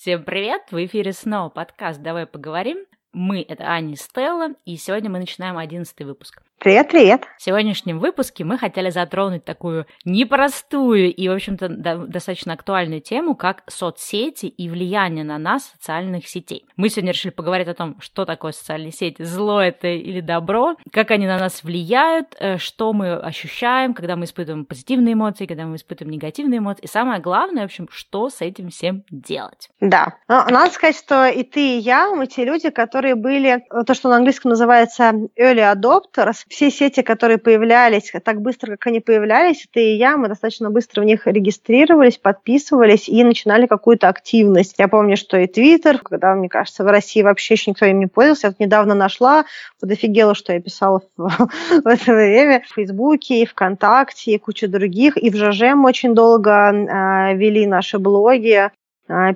Всем привет! В эфире снова подкаст «Давай поговорим». Мы — это Аня Стелла, и сегодня мы начинаем одиннадцатый выпуск. Привет, привет. В сегодняшнем выпуске мы хотели затронуть такую непростую и, в общем-то, достаточно актуальную тему, как соцсети и влияние на нас социальных сетей. Мы сегодня решили поговорить о том, что такое социальные сети, зло это или добро, как они на нас влияют, э, что мы ощущаем, когда мы испытываем позитивные эмоции, когда мы испытываем негативные эмоции, и самое главное, в общем, что с этим всем делать. Да. Но надо сказать, что и ты, и я, мы те люди, которые были, то, что на английском называется early adopters, все сети, которые появлялись, так быстро, как они появлялись, ты и я, мы достаточно быстро в них регистрировались, подписывались и начинали какую-то активность. Я помню, что и Твиттер, когда, мне кажется, в России вообще еще никто им не пользовался, я вот недавно нашла, подофигела, что я писала в, это время, в Фейсбуке, и ВКонтакте, и куча других, и в ЖЖ мы очень долго э, вели наши блоги, а,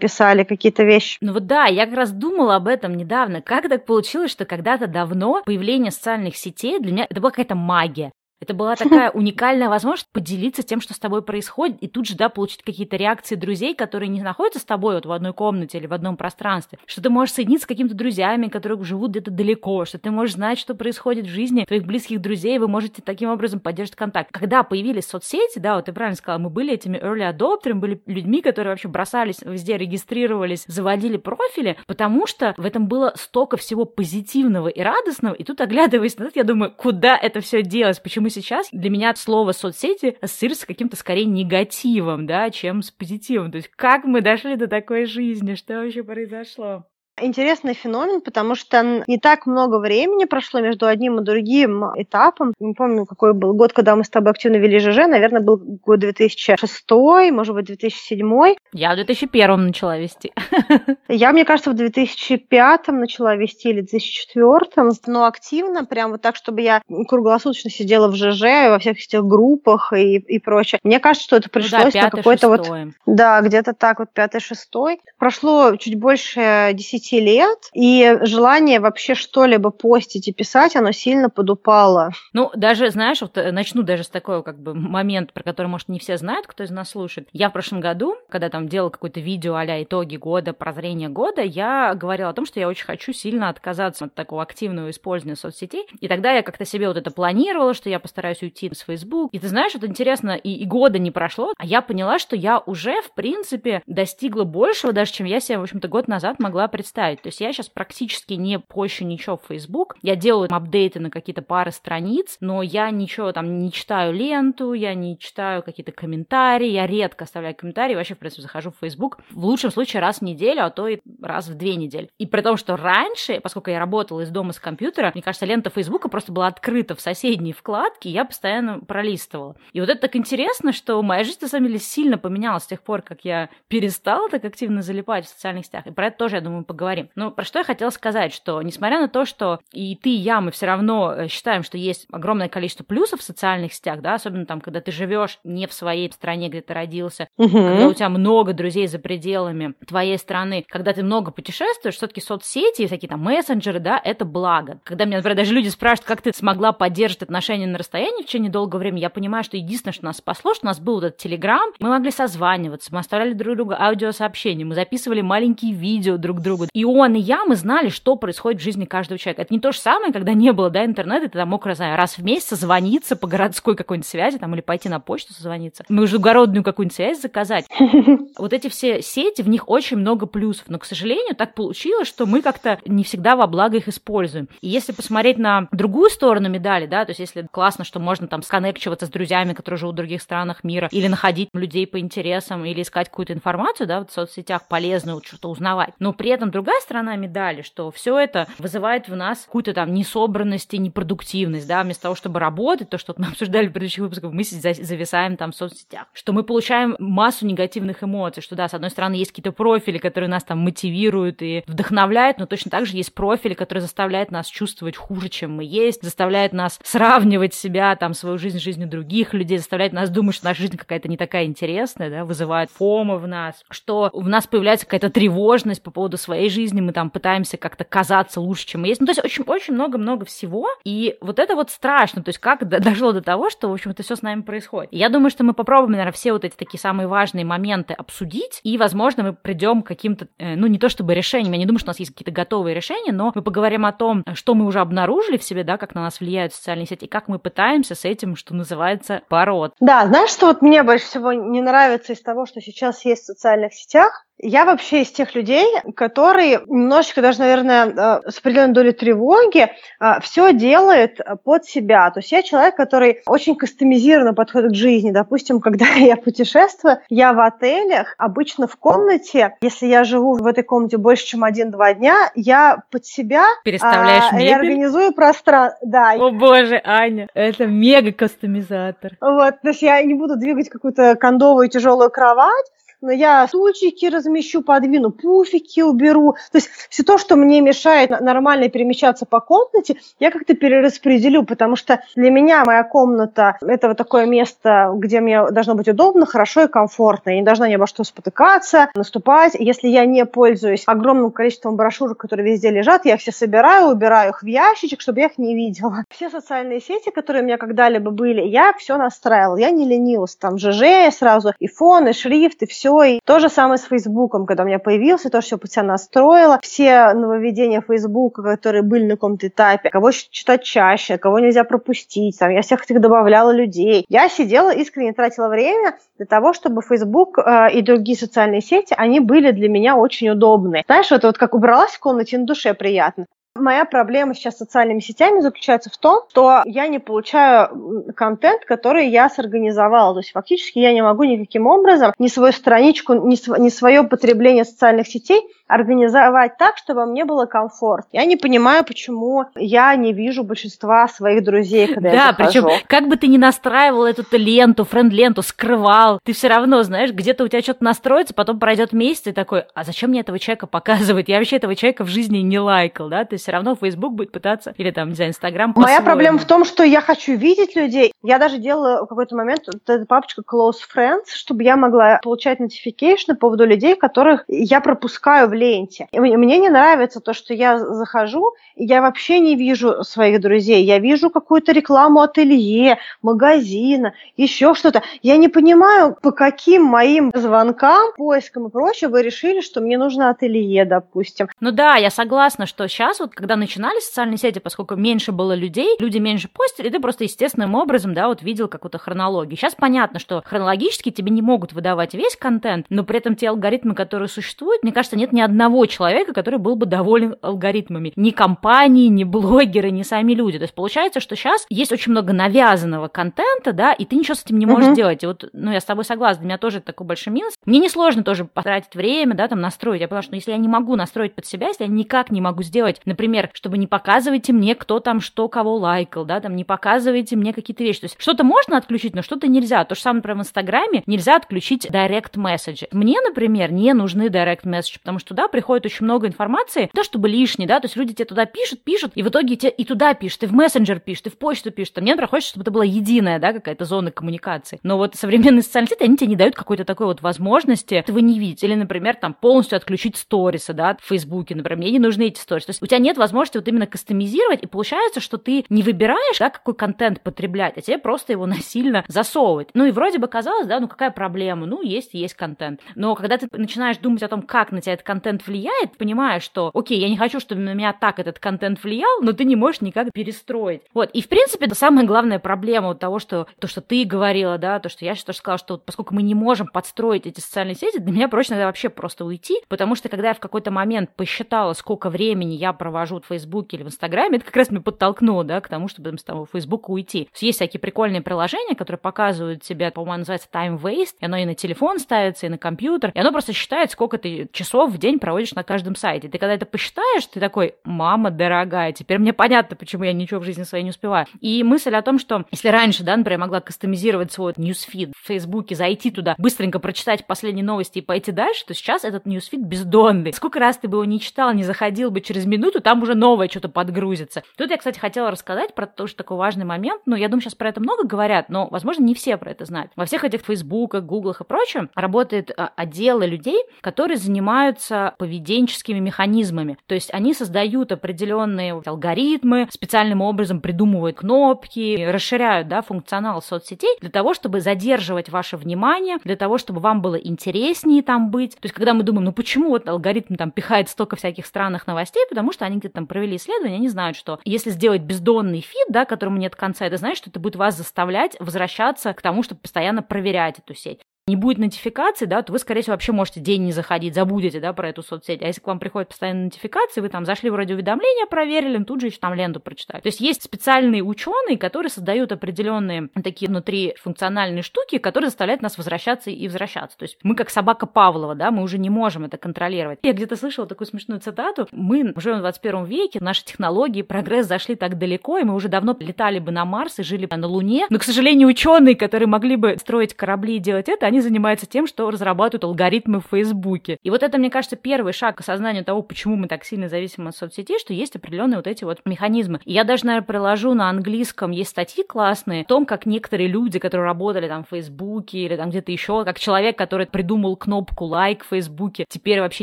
писали какие-то вещи. Ну вот да, я как раз думала об этом недавно. Как так получилось, что когда-то давно появление социальных сетей для меня это была какая-то магия. Это была такая уникальная возможность поделиться тем, что с тобой происходит, и тут же, да, получить какие-то реакции друзей, которые не находятся с тобой вот в одной комнате или в одном пространстве, что ты можешь соединиться с какими-то друзьями, которые живут где-то далеко, что ты можешь знать, что происходит в жизни твоих близких друзей, вы можете таким образом поддерживать контакт. Когда появились соцсети, да, вот ты правильно сказала, мы были этими early adopters, были людьми, которые вообще бросались везде, регистрировались, заводили профили, потому что в этом было столько всего позитивного и радостного, и тут, оглядываясь назад, я думаю, куда это все делось, почему сейчас для меня слово соцсети ассоциируется с каким-то скорее негативом, да, чем с позитивом. То есть как мы дошли до такой жизни, что вообще произошло? Интересный феномен, потому что не так много времени прошло между одним и другим этапом. Не помню, какой был год, когда мы с тобой активно вели ЖЖ. Наверное, был год 2006, может быть, 2007. Я в 2001 начала вести. Я, мне кажется, в 2005 начала вести или 2004. Но активно, прям вот так, чтобы я круглосуточно сидела в ЖЖ, во всех этих группах и, и прочее. Мне кажется, что это пришлось ну да, на какой-то вот... Да, где-то так вот, пятый-шестой. Прошло чуть больше 10 10 лет, и желание вообще что-либо постить и писать, оно сильно подупало. Ну, даже, знаешь, вот э, начну даже с такого как бы момента, про который, может, не все знают, кто из нас слушает. Я в прошлом году, когда там делала какое-то видео а итоги года, прозрение года, я говорила о том, что я очень хочу сильно отказаться от такого активного использования соцсетей. И тогда я как-то себе вот это планировала, что я постараюсь уйти с Facebook. И ты знаешь, вот интересно, и, и года не прошло, а я поняла, что я уже, в принципе, достигла большего, даже чем я себе, в общем-то, год назад могла представить представить. То есть я сейчас практически не пощу ничего в Facebook. Я делаю апдейты на какие-то пары страниц, но я ничего там не читаю ленту, я не читаю какие-то комментарии, я редко оставляю комментарии, вообще, в принципе, захожу в Facebook в лучшем случае раз в неделю, а то и раз в две недели. И при том, что раньше, поскольку я работала из дома с компьютера, мне кажется, лента Facebook просто была открыта в соседней вкладке, я постоянно пролистывала. И вот это так интересно, что моя жизнь, на самом деле, сильно поменялась с тех пор, как я перестала так активно залипать в социальных сетях. И про это тоже, я думаю, поговорим поговорим. Но про что я хотела сказать, что несмотря на то, что и ты, и я, мы все равно э, считаем, что есть огромное количество плюсов в социальных сетях, да, особенно там, когда ты живешь не в своей стране, где ты родился, угу. когда у тебя много друзей за пределами твоей страны, когда ты много путешествуешь, все-таки соцсети, всякие там мессенджеры, да, это благо. Когда меня, например, даже люди спрашивают, как ты смогла поддерживать отношения на расстоянии в течение долгого времени, я понимаю, что единственное, что нас спасло, что у нас был вот этот Телеграм, мы могли созваниваться, мы оставляли друг другу аудиосообщения, мы записывали маленькие видео друг другу. И он, и я, мы знали, что происходит в жизни каждого человека. Это не то же самое, когда не было, да, интернета, ты там мог, знаю, раз в месяц звониться по городской какой-нибудь связи, там, или пойти на почту созвониться, междугородную какую-нибудь связь заказать. Вот эти все сети, в них очень много плюсов, но, к сожалению, так получилось, что мы как-то не всегда во благо их используем. И если посмотреть на другую сторону медали, да, то есть если классно, что можно там сконнекчиваться с друзьями, которые живут в других странах мира, или находить людей по интересам, или искать какую-то информацию, да, в соцсетях полезную, что-то узнавать. Но при этом другая сторона медали, что все это вызывает в нас какую-то там несобранность и непродуктивность, да, вместо того, чтобы работать, то, что мы обсуждали в предыдущих выпусках, мы зависаем там в соцсетях, что мы получаем массу негативных эмоций, что да, с одной стороны есть какие-то профили, которые нас там мотивируют и вдохновляют, но точно так же есть профили, которые заставляют нас чувствовать хуже, чем мы есть, заставляют нас сравнивать себя, там, свою жизнь с жизнью других людей, заставляют нас думать, что наша жизнь какая-то не такая интересная, да, вызывает фома в нас, что в нас появляется какая-то тревожность по поводу своей жизни мы там пытаемся как-то казаться лучше, чем мы есть. Ну, то есть очень-очень много-много всего, и вот это вот страшно, то есть как дошло до того, что, в общем, это все с нами происходит. И я думаю, что мы попробуем, наверное, все вот эти такие самые важные моменты обсудить, и, возможно, мы придем к каким-то, э, ну, не то чтобы решениям, я не думаю, что у нас есть какие-то готовые решения, но мы поговорим о том, что мы уже обнаружили в себе, да, как на нас влияют социальные сети, и как мы пытаемся с этим, что называется, бороться. Да, знаешь, что вот мне больше всего не нравится из того, что сейчас есть в социальных сетях? Я вообще из тех людей, которые немножечко даже, наверное, э, с определенной долей тревоги э, все делает под себя. То есть я человек, который очень кастомизированно подходит к жизни. Допустим, когда я путешествую, я в отелях, обычно в комнате, если я живу в этой комнате больше, чем один-два дня, я под себя Переставляешь а, мебель? организую пространство. Да. О боже, Аня, это мега кастомизатор. Вот, то есть я не буду двигать какую-то кондовую тяжелую кровать, я стульчики размещу, подвину, пуфики уберу. То есть все то, что мне мешает нормально перемещаться по комнате, я как-то перераспределю, потому что для меня моя комната – это вот такое место, где мне должно быть удобно, хорошо и комфортно. Я не должна ни обо что спотыкаться, наступать. Если я не пользуюсь огромным количеством брошюрок, которые везде лежат, я все собираю, убираю их в ящичек, чтобы я их не видела. Все социальные сети, которые у меня когда-либо были, я все настраивала. Я не ленилась. Там ЖЖ сразу, и фон, и шрифт, и все. И то же самое с Фейсбуком, когда у меня появился, то, что я настроила. Все нововведения Фейсбука, которые были на каком-то этапе, кого читать чаще, кого нельзя пропустить, там, я всех этих добавляла людей. Я сидела, искренне тратила время для того, чтобы Facebook э, и другие социальные сети, они были для меня очень удобны. Знаешь, вот, вот как убралась в комнате, на душе приятно. Моя проблема сейчас с социальными сетями заключается в том, что я не получаю контент, который я сорганизовала. То есть фактически я не могу никаким образом ни свою страничку, ни, св- ни свое потребление социальных сетей организовать так, чтобы мне было комфортно. Я не понимаю, почему я не вижу большинства своих друзей, когда да, я причем как бы ты ни настраивал эту ленту, френд-ленту, скрывал, ты все равно, знаешь, где-то у тебя что-то настроится, потом пройдет месяц, и такой, а зачем мне этого человека показывать? Я вообще этого человека в жизни не лайкал, да? Есть все равно Facebook будет пытаться, или там, не знаю, Инстаграм Моя проблема в том, что я хочу видеть людей. Я даже делаю в какой-то момент вот эта папочка Close Friends, чтобы я могла получать notification по поводу людей, которых я пропускаю в ленте. И мне не нравится то, что я захожу, и я вообще не вижу своих друзей. Я вижу какую-то рекламу ателье, магазина, еще что-то. Я не понимаю, по каким моим звонкам, поискам и прочее вы решили, что мне нужно ателье, допустим. Ну да, я согласна, что сейчас вот, когда начинали социальные сети, поскольку меньше было людей, люди меньше постили, ты просто естественным образом, да, вот видел какую-то хронологию. Сейчас понятно, что хронологически тебе не могут выдавать весь контент, но при этом те алгоритмы, которые существуют, мне кажется, нет ни одного человека, который был бы доволен алгоритмами. Ни компании, ни блогеры, ни сами люди. То есть получается, что сейчас есть очень много навязанного контента, да, и ты ничего с этим не можешь uh-huh. делать. И вот, ну, я с тобой согласна, для меня тоже это такой большой минус. Мне несложно тоже потратить время, да, там, настроить. Я поняла, что если я не могу настроить под себя, если я никак не могу сделать, например, чтобы не показывайте мне, кто там что кого лайкал, да, там, не показывайте мне какие-то вещи. То есть что-то можно отключить, но что-то нельзя. То же самое, например, в Инстаграме нельзя отключить директ месседжи. Мне, например, не нужны директ месседжи, потому что туда приходит очень много информации, то, чтобы лишний, да, то есть люди тебе туда пишут, пишут, и в итоге тебе и туда пишут, и в мессенджер пишут, и в почту пишут. А мне проходит, чтобы это была единая, да, какая-то зона коммуникации. Но вот современные социальные сети, они тебе не дают какой-то такой вот возможности этого не видеть. Или, например, там полностью отключить сторисы, да, в Фейсбуке, например, мне не нужны эти сторисы. То есть у тебя нет возможности вот именно кастомизировать, и получается, что ты не выбираешь, да, какой контент потреблять, а тебе просто его насильно засовывать. Ну и вроде бы казалось, да, ну какая проблема, ну есть есть контент. Но когда ты начинаешь думать о том, как на тебя этот контент влияет, понимаешь, что, окей, я не хочу, чтобы на меня так этот контент влиял, но ты не можешь никак перестроить. Вот, и в принципе, это самая главная проблема вот того, что то, что ты говорила, да, то, что я сейчас тоже сказала, что вот, поскольку мы не можем подстроить эти социальные сети, для меня проще надо вообще просто уйти, потому что когда я в какой-то момент посчитала, сколько времени я провожу в Фейсбуке или в Инстаграме, это как раз меня подтолкнуло, да, к тому, чтобы с того Фейсбука уйти. есть, есть всякие прикольные приложения, которые показывают тебе, по-моему, называется Time Waste, и оно и на телефон ставится, и на компьютер, и оно просто считает, сколько ты часов в день проводишь на каждом сайте. Ты когда это посчитаешь, ты такой, мама дорогая, теперь мне понятно, почему я ничего в жизни своей не успеваю. И мысль о том, что если раньше, да, например, я могла кастомизировать свой ньюсфид в Фейсбуке, зайти туда, быстренько прочитать последние новости и пойти дальше, то сейчас этот ньюсфид бездонный. Сколько раз ты бы его не читал, не заходил бы через минуту, там уже новое что-то подгрузится. Тут я, кстати, хотела рассказать про то, что такой важный момент. Ну, я думаю, сейчас про это много говорят, но, возможно, не все про это знают. Во всех этих Фейсбуках, Гуглах и прочем работает а, отделы людей, которые занимаются поведенческими механизмами. То есть они создают определенные алгоритмы, специальным образом придумывают кнопки, расширяют да, функционал соцсетей для того, чтобы задерживать ваше внимание, для того, чтобы вам было интереснее там быть. То есть когда мы думаем, ну почему вот алгоритм там пихает столько всяких странных новостей, потому что они где-то там провели исследование, они знают, что если сделать бездонный фид, да, которому нет конца, это значит, что это будет вас заставлять возвращаться к тому, чтобы постоянно проверять эту сеть не будет нотификации, да, то вы, скорее всего, вообще можете день не заходить, забудете, да, про эту соцсеть. А если к вам приходят постоянные нотификации, вы там зашли вроде уведомления, проверили, тут же еще там ленту прочитали. То есть есть специальные ученые, которые создают определенные такие внутри функциональные штуки, которые заставляют нас возвращаться и возвращаться. То есть мы как собака Павлова, да, мы уже не можем это контролировать. Я где-то слышала такую смешную цитату. Мы живем в 21 веке, наши технологии, прогресс зашли так далеко, и мы уже давно летали бы на Марс и жили бы на Луне. Но, к сожалению, ученые, которые могли бы строить корабли и делать это, они занимаются тем, что разрабатывают алгоритмы в Фейсбуке. И вот это, мне кажется, первый шаг к осознанию того, почему мы так сильно зависим от соцсетей, что есть определенные вот эти вот механизмы. И я даже, наверное, приложу на английском, есть статьи классные о том, как некоторые люди, которые работали там в Фейсбуке или там где-то еще, как человек, который придумал кнопку лайк в Фейсбуке, теперь вообще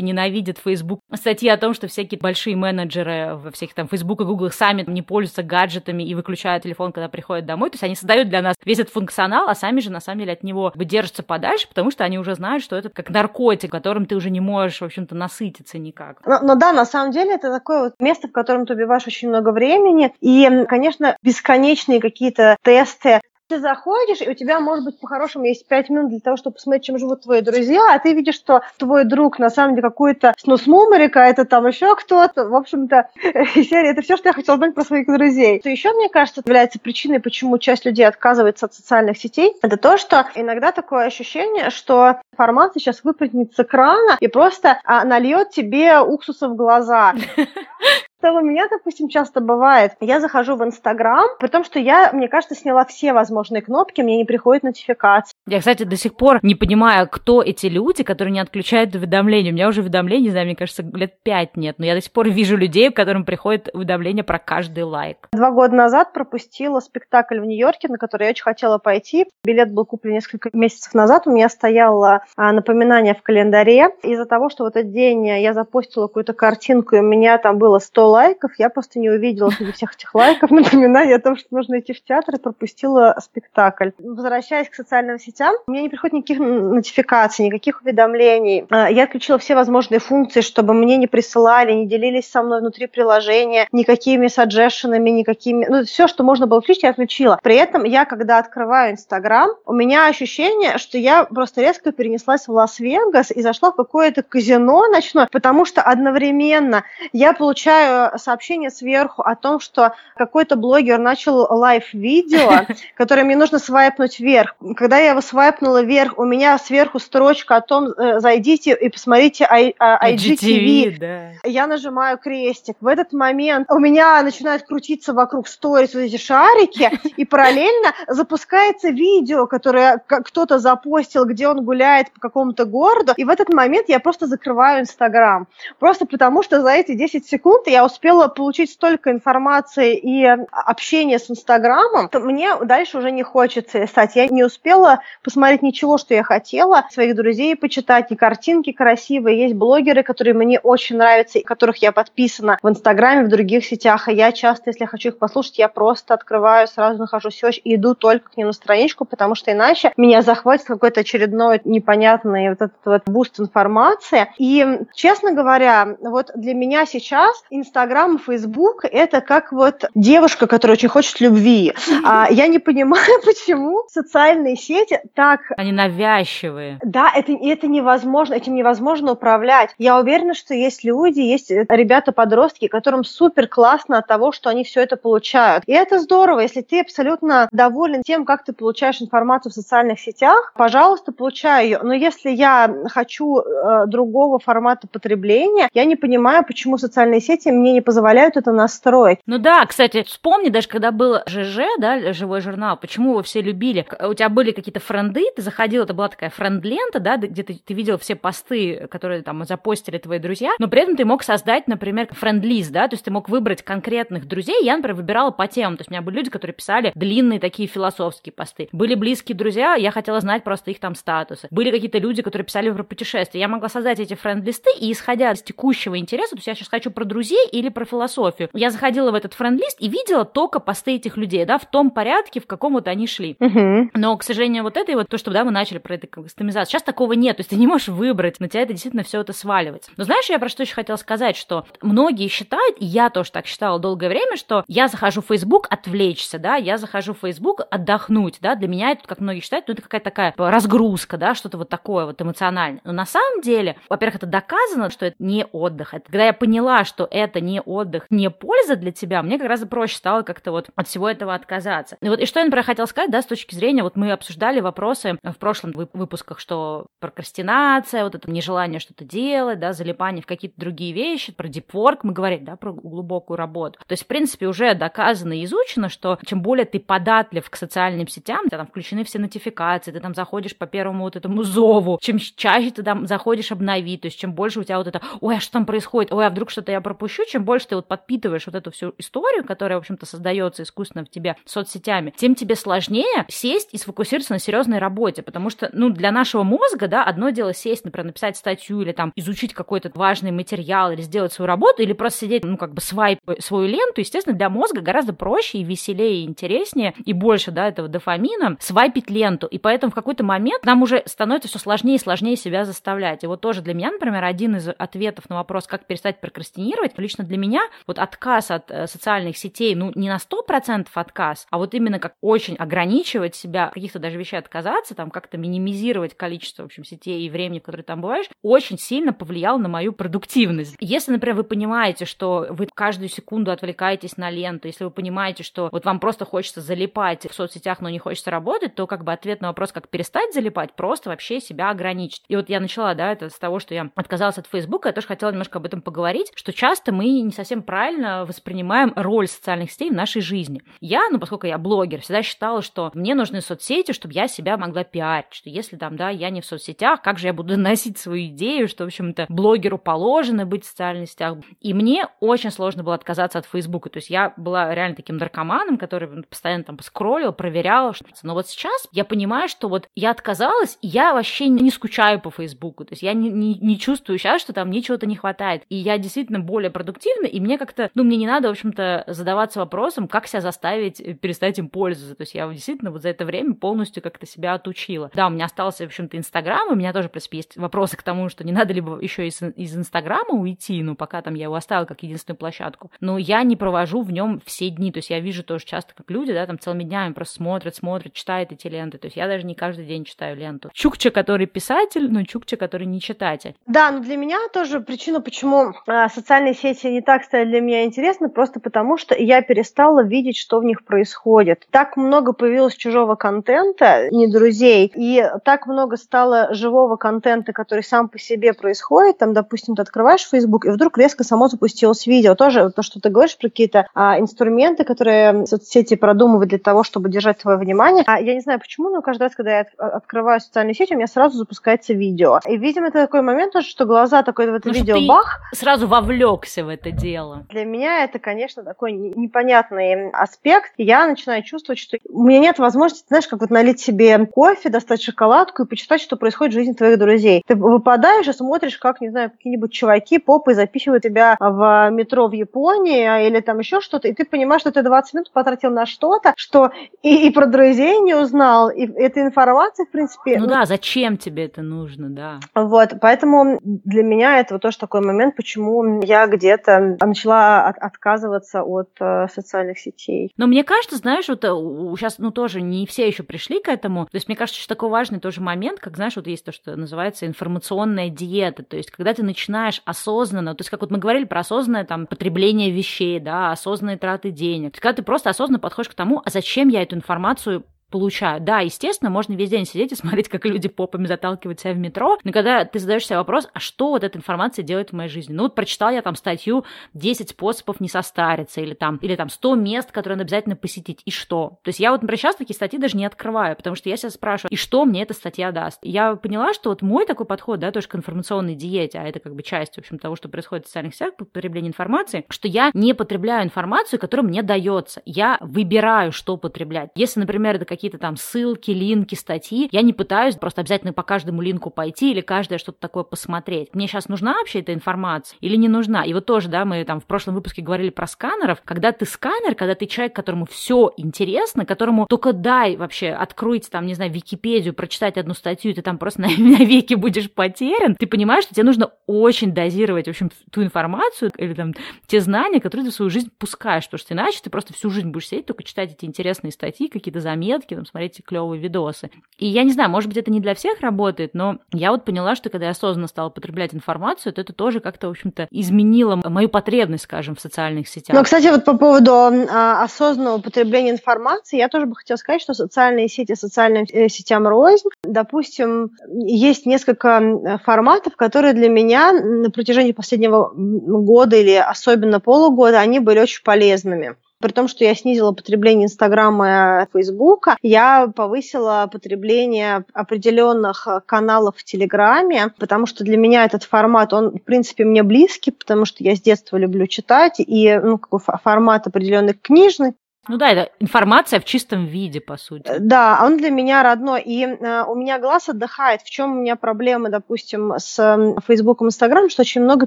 ненавидит Фейсбук. Статьи о том, что всякие большие менеджеры во всяких там Фейсбук и Гугл сами не пользуются гаджетами и выключают телефон, когда приходят домой. То есть они создают для нас весь этот функционал, а сами же на самом деле от него держатся подальше, потому что они уже знают, что это как наркотик, которым ты уже не можешь, в общем-то, насытиться никак. Но, но да, на самом деле это такое вот место, в котором ты убиваешь очень много времени, и, конечно, бесконечные какие-то тесты, ты заходишь, и у тебя, может быть, по-хорошему есть пять минут для того, чтобы посмотреть, чем живут твои друзья, а ты видишь, что твой друг на самом деле какой-то снус-муморик, а это там еще кто-то. В общем-то, это все, что я хотела знать про своих друзей. Что еще, мне кажется, является причиной, почему часть людей отказывается от социальных сетей, это то, что иногда такое ощущение, что информация сейчас выпрыгнет с экрана и просто а, нальет тебе уксуса в глаза. что у меня, допустим, часто бывает. Я захожу в Инстаграм, при том, что я, мне кажется, сняла все возможные кнопки, мне не приходит нотификация. Я, кстати, до сих пор не понимаю, кто эти люди, которые не отключают уведомления. У меня уже уведомлений, не знаю, мне кажется, лет пять нет, но я до сих пор вижу людей, которым приходит уведомление про каждый лайк. Два года назад пропустила спектакль в Нью-Йорке, на который я очень хотела пойти. Билет был куплен несколько месяцев назад, у меня стояло а, напоминание в календаре. Из-за того, что в этот день я запустила какую-то картинку, и у меня там было 100 лайков, я просто не увидела среди всех этих лайков напоминание о том, что нужно идти в театр, и пропустила спектакль. Возвращаясь к социальным сетям, меня не приходит никаких нотификаций, никаких уведомлений. А, я отключила все возможные функции, чтобы мне не присылали, не делились со мной внутри приложения, никакими саджешенами, никакими... Ну, все, что можно было включить, я отключила. При этом я, когда открываю Инстаграм, у меня ощущение, что я просто резко перенеслась в Лас-Вегас и зашла в какое-то казино ночное, потому что одновременно я получаю сообщение сверху о том, что какой-то блогер начал live-видео, которое мне нужно свайпнуть вверх. Когда я его свайпнула вверх, у меня сверху строчка о том, э, зайдите и посмотрите IGTV. Да. Я нажимаю крестик. В этот момент у меня начинают крутиться вокруг сторис вот эти шарики, и параллельно запускается видео, которое кто-то запостил, где он гуляет по какому-то городу, и в этот момент я просто закрываю Инстаграм. Просто потому, что за эти 10 секунд я успела получить столько информации и общения с Инстаграмом, что мне дальше уже не хочется листать. Я не успела посмотреть ничего, что я хотела, своих друзей почитать, и картинки красивые. Есть блогеры, которые мне очень нравятся, которых я подписана в Инстаграме, в других сетях. И я часто, если хочу их послушать, я просто открываю, сразу нахожу search и иду только к ним на страничку, потому что иначе меня захватит какой-то очередной непонятный вот этот вот boost информации. И, честно говоря, вот для меня сейчас Инстаграм Инстаграм, Фейсбук – это как вот девушка, которая очень хочет любви. А, я не понимаю, почему социальные сети так… Они навязчивые. Да, это, это невозможно, этим невозможно управлять. Я уверена, что есть люди, есть ребята-подростки, которым супер классно от того, что они все это получают. И это здорово, если ты абсолютно доволен тем, как ты получаешь информацию в социальных сетях, пожалуйста, получай ее. Но если я хочу э, другого формата потребления, я не понимаю, почему социальные сети мне не позволяют это настроить. Ну да, кстати, вспомни, даже когда был ЖЖ, да, живой журнал, почему его все любили? У тебя были какие-то френды, ты заходил, это была такая френд-лента, да, где ты, ты видел все посты, которые там запостили твои друзья, но при этом ты мог создать, например, френд-лист, да, то есть ты мог выбрать конкретных друзей. Я, например, выбирала по темам, то есть у меня были люди, которые писали длинные такие философские посты. Были близкие друзья, я хотела знать просто их там статусы. Были какие-то люди, которые писали про путешествия. Я могла создать эти френд-листы, и исходя из текущего интереса, то есть я сейчас хочу про друзей или про философию, я заходила в этот френд-лист и видела только посты этих людей, да, в том порядке, в каком вот они шли. Угу. Но, к сожалению, вот это и вот то, что, да, мы начали про это кастомизацию. Сейчас такого нет, то есть ты не можешь выбрать, на тебя это действительно все это сваливается. Но знаешь, я про что еще хотела сказать, что многие считают, и я тоже так считала долгое время, что я захожу в Facebook отвлечься, да, я захожу в Facebook отдохнуть, да, для меня это, как многие считают, ну, это какая-то такая разгрузка, да, что-то вот такое вот эмоциональное. Но на самом деле, во-первых, это доказано, что это не отдых. Это, когда я поняла, что это не отдых, не польза для тебя, мне как раз проще стало как-то вот от всего этого отказаться. И вот и что я, например, хотела сказать, да, с точки зрения, вот мы обсуждали вопросы в прошлом выпусках, что прокрастинация, вот это нежелание что-то делать, да, залипание в какие-то другие вещи, про deep мы говорили, да, про глубокую работу. То есть, в принципе, уже доказано и изучено, что чем более ты податлив к социальным сетям, там включены все нотификации, ты там заходишь по первому вот этому зову, чем чаще ты там заходишь обновить, то есть чем больше у тебя вот это, ой, а что там происходит, ой, а вдруг что-то я пропущу, чем больше ты вот подпитываешь вот эту всю историю, которая, в общем-то, создается искусственно в тебе соцсетями, тем тебе сложнее сесть и сфокусироваться на серьезной работе, потому что, ну, для нашего мозга, да, одно дело сесть, например, написать статью или там изучить какой-то важный материал или сделать свою работу, или просто сидеть, ну, как бы свайп свою ленту, естественно, для мозга гораздо проще и веселее, и интереснее, и больше, да, этого дофамина свайпить ленту, и поэтому в какой-то момент нам уже становится все сложнее и сложнее себя заставлять. И вот тоже для меня, например, один из ответов на вопрос, как перестать прокрастинировать, лично для меня вот отказ от э, социальных сетей, ну, не на 100% отказ, а вот именно как очень ограничивать себя, каких-то даже вещей отказаться, там как-то минимизировать количество, в общем, сетей и времени, в которое там бываешь, очень сильно повлиял на мою продуктивность. Если, например, вы понимаете, что вы каждую секунду отвлекаетесь на ленту, если вы понимаете, что вот вам просто хочется залипать в соцсетях, но не хочется работать, то как бы ответ на вопрос, как перестать залипать, просто вообще себя ограничить. И вот я начала, да, это с того, что я отказалась от Фейсбука, я тоже хотела немножко об этом поговорить, что часто мы не совсем правильно воспринимаем роль социальных сетей в нашей жизни. Я, ну, поскольку я блогер, всегда считала, что мне нужны соцсети, чтобы я себя могла пиарить, что если там, да, я не в соцсетях, как же я буду доносить свою идею, что, в общем-то, блогеру положено быть в социальных сетях. И мне очень сложно было отказаться от Фейсбука, то есть я была реально таким наркоманом, который постоянно там скроллил, проверял, что... но вот сейчас я понимаю, что вот я отказалась, и я вообще не скучаю по Фейсбуку, то есть я не, не, не чувствую сейчас, что там мне чего-то не хватает, и я действительно более продуктивна, и мне как-то, ну, мне не надо, в общем-то, задаваться вопросом, как себя заставить э, перестать им пользоваться, то есть я действительно вот за это время полностью как-то себя отучила. Да, у меня остался, в общем-то, Инстаграм, у меня тоже, в принципе, есть вопросы к тому, что не надо либо еще из, из Инстаграма уйти, ну, пока там я его оставила как единственную площадку, но я не провожу в нем все дни, то есть я вижу тоже часто, как люди, да, там целыми днями просто смотрят, смотрят, читают эти ленты, то есть я даже не каждый день читаю ленту. Чукча, который писатель, но Чукча, который не читатель. Да, но для меня тоже причина, почему э, социальные сети не так стали для меня интересны, просто потому что я перестала видеть, что в них происходит. Так много появилось чужого контента, не друзей, и так много стало живого контента, который сам по себе происходит. Там, допустим, ты открываешь Facebook, и вдруг резко само запустилось видео. Тоже то, что ты говоришь про какие-то а, инструменты, которые соцсети продумывают для того, чтобы держать твое внимание. А я не знаю почему, но каждый раз, когда я открываю социальные сети, у меня сразу запускается видео. И, видимо, это такой момент, что глаза такой в это ну, видео бах. Сразу вовлекся в это дело. Для меня это, конечно, такой непонятный аспект. Я начинаю чувствовать, что у меня нет возможности, знаешь, как вот налить себе кофе, достать шоколадку и почитать, что происходит в жизни твоих друзей. Ты выпадаешь и смотришь, как, не знаю, какие-нибудь чуваки попы запихивают тебя в метро в Японии а, или там еще что-то, и ты понимаешь, что ты 20 минут потратил на что-то, что и, и про друзей не узнал, и эта информация, в принципе... Ну, ну да, зачем тебе это нужно, да. Вот, поэтому для меня это вот тоже такой момент, почему я где-то начала от, отказываться от э, социальных сетей. Но мне кажется, знаешь, вот сейчас, э, ну, тоже не все еще пришли к этому, то есть мне кажется, что такой важный тоже момент, как, знаешь, вот есть то, что называется информационная диета, то есть когда ты начинаешь осознанно, то есть как вот мы говорили про осознанное там потребление вещей, да, осознанные траты денег, то есть, когда ты просто осознанно подходишь к тому, а зачем я эту информацию получаю. Да, естественно, можно весь день сидеть и смотреть, как люди попами заталкивают себя в метро, но когда ты задаешь себе вопрос, а что вот эта информация делает в моей жизни? Ну вот прочитал я там статью 10 способов не состариться или там, или там 100 мест, которые надо обязательно посетить, и что? То есть я вот, например, сейчас такие статьи даже не открываю, потому что я себя спрашиваю, и что мне эта статья даст? Я поняла, что вот мой такой подход, да, тоже к информационной диете, а это как бы часть, в общем, того, что происходит в социальных сетях, потребление информации, что я не потребляю информацию, которая мне дается. Я выбираю, что потреблять. Если, например, это какие-то там ссылки, линки, статьи, я не пытаюсь просто обязательно по каждому линку пойти или каждое что-то такое посмотреть. Мне сейчас нужна вообще эта информация или не нужна? И вот тоже, да, мы там в прошлом выпуске говорили про сканеров. Когда ты сканер, когда ты человек, которому все интересно, которому только дай вообще откройте там, не знаю, Википедию, прочитать одну статью, и ты там просто навеки будешь потерян, ты понимаешь, что тебе нужно очень дозировать, в общем, ту информацию или там те знания, которые ты в свою жизнь пускаешь, потому что иначе ты просто всю жизнь будешь сидеть, только читать эти интересные статьи, какие-то заметки, там, смотреть клевые видосы. И я не знаю, может быть, это не для всех работает, но я вот поняла, что когда я осознанно стала потреблять информацию, то это тоже как-то, в общем-то, изменило мою потребность, скажем, в социальных сетях. Ну, кстати, вот по поводу а, осознанного потребления информации, я тоже бы хотела сказать, что социальные сети социальным э, сетям рознь. Допустим, есть несколько форматов, которые для меня на протяжении последнего года или особенно полугода, они были очень полезными при том, что я снизила потребление Инстаграма и Фейсбука, я повысила потребление определенных э, каналов в Телеграме, потому что для меня этот формат, он, в принципе, мне близкий, потому что я с детства люблю читать, и ну, какой формат определенный книжный, ну да, это информация в чистом виде, по сути. Э, да, он для меня родной. И э, у меня глаз отдыхает. В чем у меня проблемы, допустим, с э, и Instagram, что очень много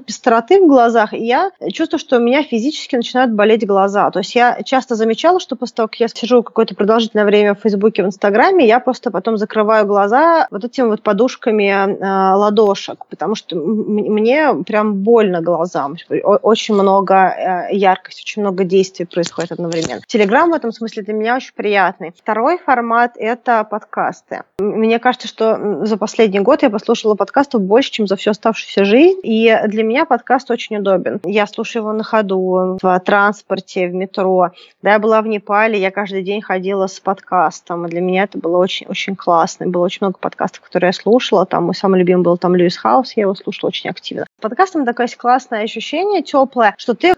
пестроты в глазах, и я чувствую, что у меня физически начинают болеть глаза. То есть я часто замечала, что после того, как я сижу какое-то продолжительное время в Фейсбуке, в Инстаграме, я просто потом закрываю глаза вот этими вот подушками э, ладошек, потому что мне прям больно глазам. Очень много э, яркости, очень много действий происходит одновременно. Телеграм в этом смысле для меня очень приятный. Второй формат – это подкасты. Мне кажется, что за последний год я послушала подкастов больше, чем за всю оставшуюся жизнь. И для меня подкаст очень удобен. Я слушаю его на ходу, в транспорте, в метро. Да, я была в Непале, я каждый день ходила с подкастом. И для меня это было очень, очень классно. Было очень много подкастов, которые я слушала. Там мой самый любимый был там Льюис Хаус, я его слушала очень активно. Подкастом такое классное ощущение, теплое, что ты э,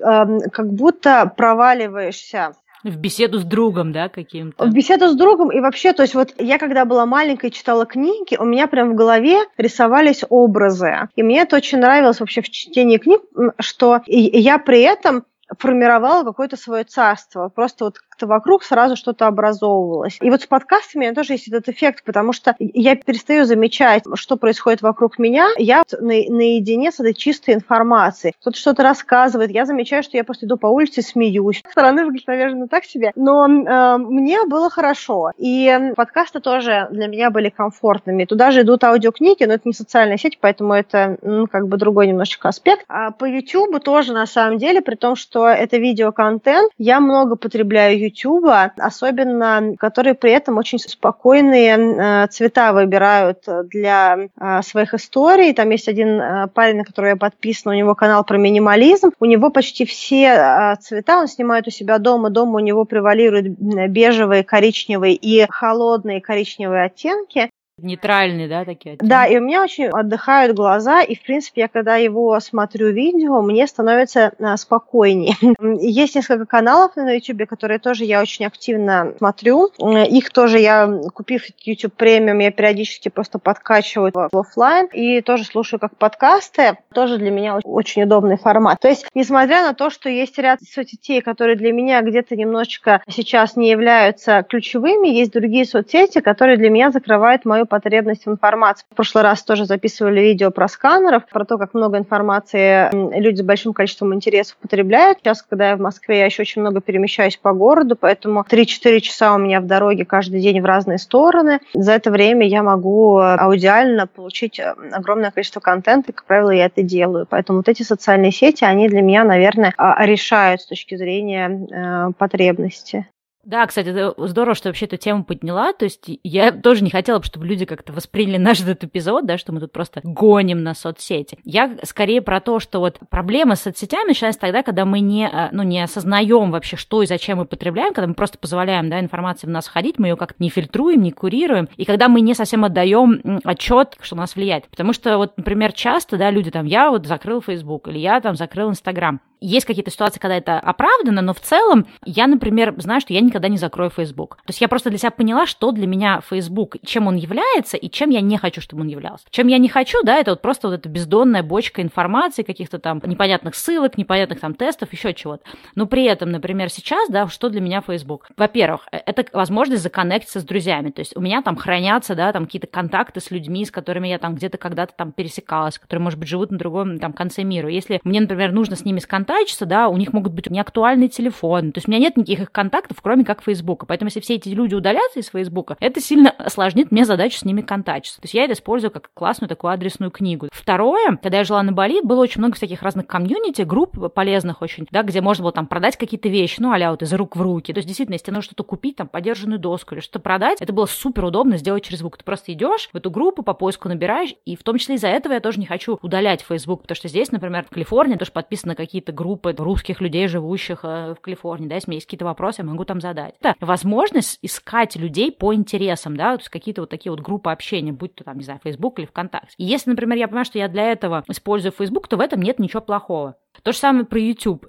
как будто проваливаешься в беседу с другом, да, каким-то? В беседу с другом и вообще, то есть вот я когда была маленькой читала книги, у меня прям в голове рисовались образы. И мне это очень нравилось вообще в чтении книг, что я при этом формировала какое-то свое царство. Просто вот как-то вокруг сразу что-то образовывалось. И вот с подкастами у меня тоже есть этот эффект, потому что я перестаю замечать, что происходит вокруг меня. Я на, наедине с этой чистой информацией. Кто-то что-то рассказывает, я замечаю, что я просто иду по улице и смеюсь. Со стороны выглядит, наверное, так себе. Но э, мне было хорошо. И подкасты тоже для меня были комфортными. Туда же идут аудиокниги, но это не социальная сеть, поэтому это ну, как бы другой немножечко аспект. А по YouTube тоже, на самом деле, при том, что это видеоконтент, я много потребляю YouTube, особенно которые при этом очень спокойные э, цвета выбирают для э, своих историй. Там есть один э, парень, на которого я подписана, у него канал про минимализм. У него почти все цвета он снимает у себя дома. Дома у него превалируют бежевые, коричневые и холодные коричневые оттенки. Нейтральные, да, такие? Оттенки? Да, и у меня очень отдыхают глаза, и, в принципе, я когда его смотрю видео, мне становится а, спокойнее. Есть несколько каналов на YouTube, которые тоже я очень активно смотрю. Их тоже я, купив YouTube премиум, я периодически просто подкачиваю в офлайн и тоже слушаю как подкасты. Тоже для меня очень удобный формат. То есть, несмотря на то, что есть ряд соцсетей, которые для меня где-то немножечко сейчас не являются ключевыми, есть другие соцсети, которые для меня закрывают мою потребность в информации. В прошлый раз тоже записывали видео про сканеров, про то, как много информации люди с большим количеством интересов потребляют. Сейчас, когда я в Москве, я еще очень много перемещаюсь по городу, поэтому 3-4 часа у меня в дороге каждый день в разные стороны. За это время я могу э, аудиально получить э, огромное количество контента, и, как правило, я это делаю. Поэтому вот эти социальные сети, они для меня, наверное, а, решают с точки зрения э, потребности. Да, кстати, здорово, что вообще эту тему подняла. То есть я тоже не хотела, чтобы люди как-то восприняли наш этот эпизод, да, что мы тут просто гоним на соцсети. Я скорее про то, что вот проблема с соцсетями начинается тогда, когда мы не, э, ну, не осознаем вообще, что и зачем мы потребляем, когда мы просто позволяем, да, информации в нас входить, мы ее как-то не фильтруем, не курируем, и когда мы не совсем отдаем отчет, что на нас влияет. Потому что вот, например, часто, да, люди там, я вот закрыл Facebook или я там закрыл Instagram. Есть какие-то ситуации, когда это оправдано, но в целом я, например, знаю, что я никогда не закрою Facebook. То есть я просто для себя поняла, что для меня Facebook, чем он является и чем я не хочу, чтобы он являлся. Чем я не хочу, да, это вот просто вот эта бездонная бочка информации, каких-то там непонятных ссылок, непонятных там тестов, еще чего-то. Но при этом, например, сейчас, да, что для меня Facebook? Во-первых, э, это возможность законнектиться с друзьями. То есть у меня там хранятся, да, там какие-то контакты с людьми, с которыми я там где-то когда-то там пересекалась, которые, может быть, живут на другом там конце мира. Если мне, например, нужно с ними сконтактироваться, контачиться, да, у них могут быть неактуальные телефоны. То есть у меня нет никаких их контактов, кроме как Фейсбука. Поэтому если все эти люди удалятся из Фейсбука, это сильно осложнит мне задачу с ними контачиться. То есть я это использую как классную такую адресную книгу. Второе, когда я жила на Бали, было очень много всяких разных комьюнити, групп полезных очень, да, где можно было там продать какие-то вещи, ну, а вот из рук в руки. То есть действительно, если нужно что-то купить, там, подержанную доску или что-то продать, это было супер удобно сделать через звук. Ты просто идешь в эту группу, по поиску набираешь, и в том числе из-за этого я тоже не хочу удалять Facebook, потому что здесь, например, в Калифорнии тоже подписаны какие-то группы русских людей, живущих э, в Калифорнии, да, если у меня есть какие-то вопросы, я могу там задать. Это возможность искать людей по интересам, да, то есть какие-то вот такие вот группы общения, будь то там, не знаю, Facebook или ВКонтакте. И если, например, я понимаю, что я для этого использую Facebook, то в этом нет ничего плохого. То же самое про YouTube.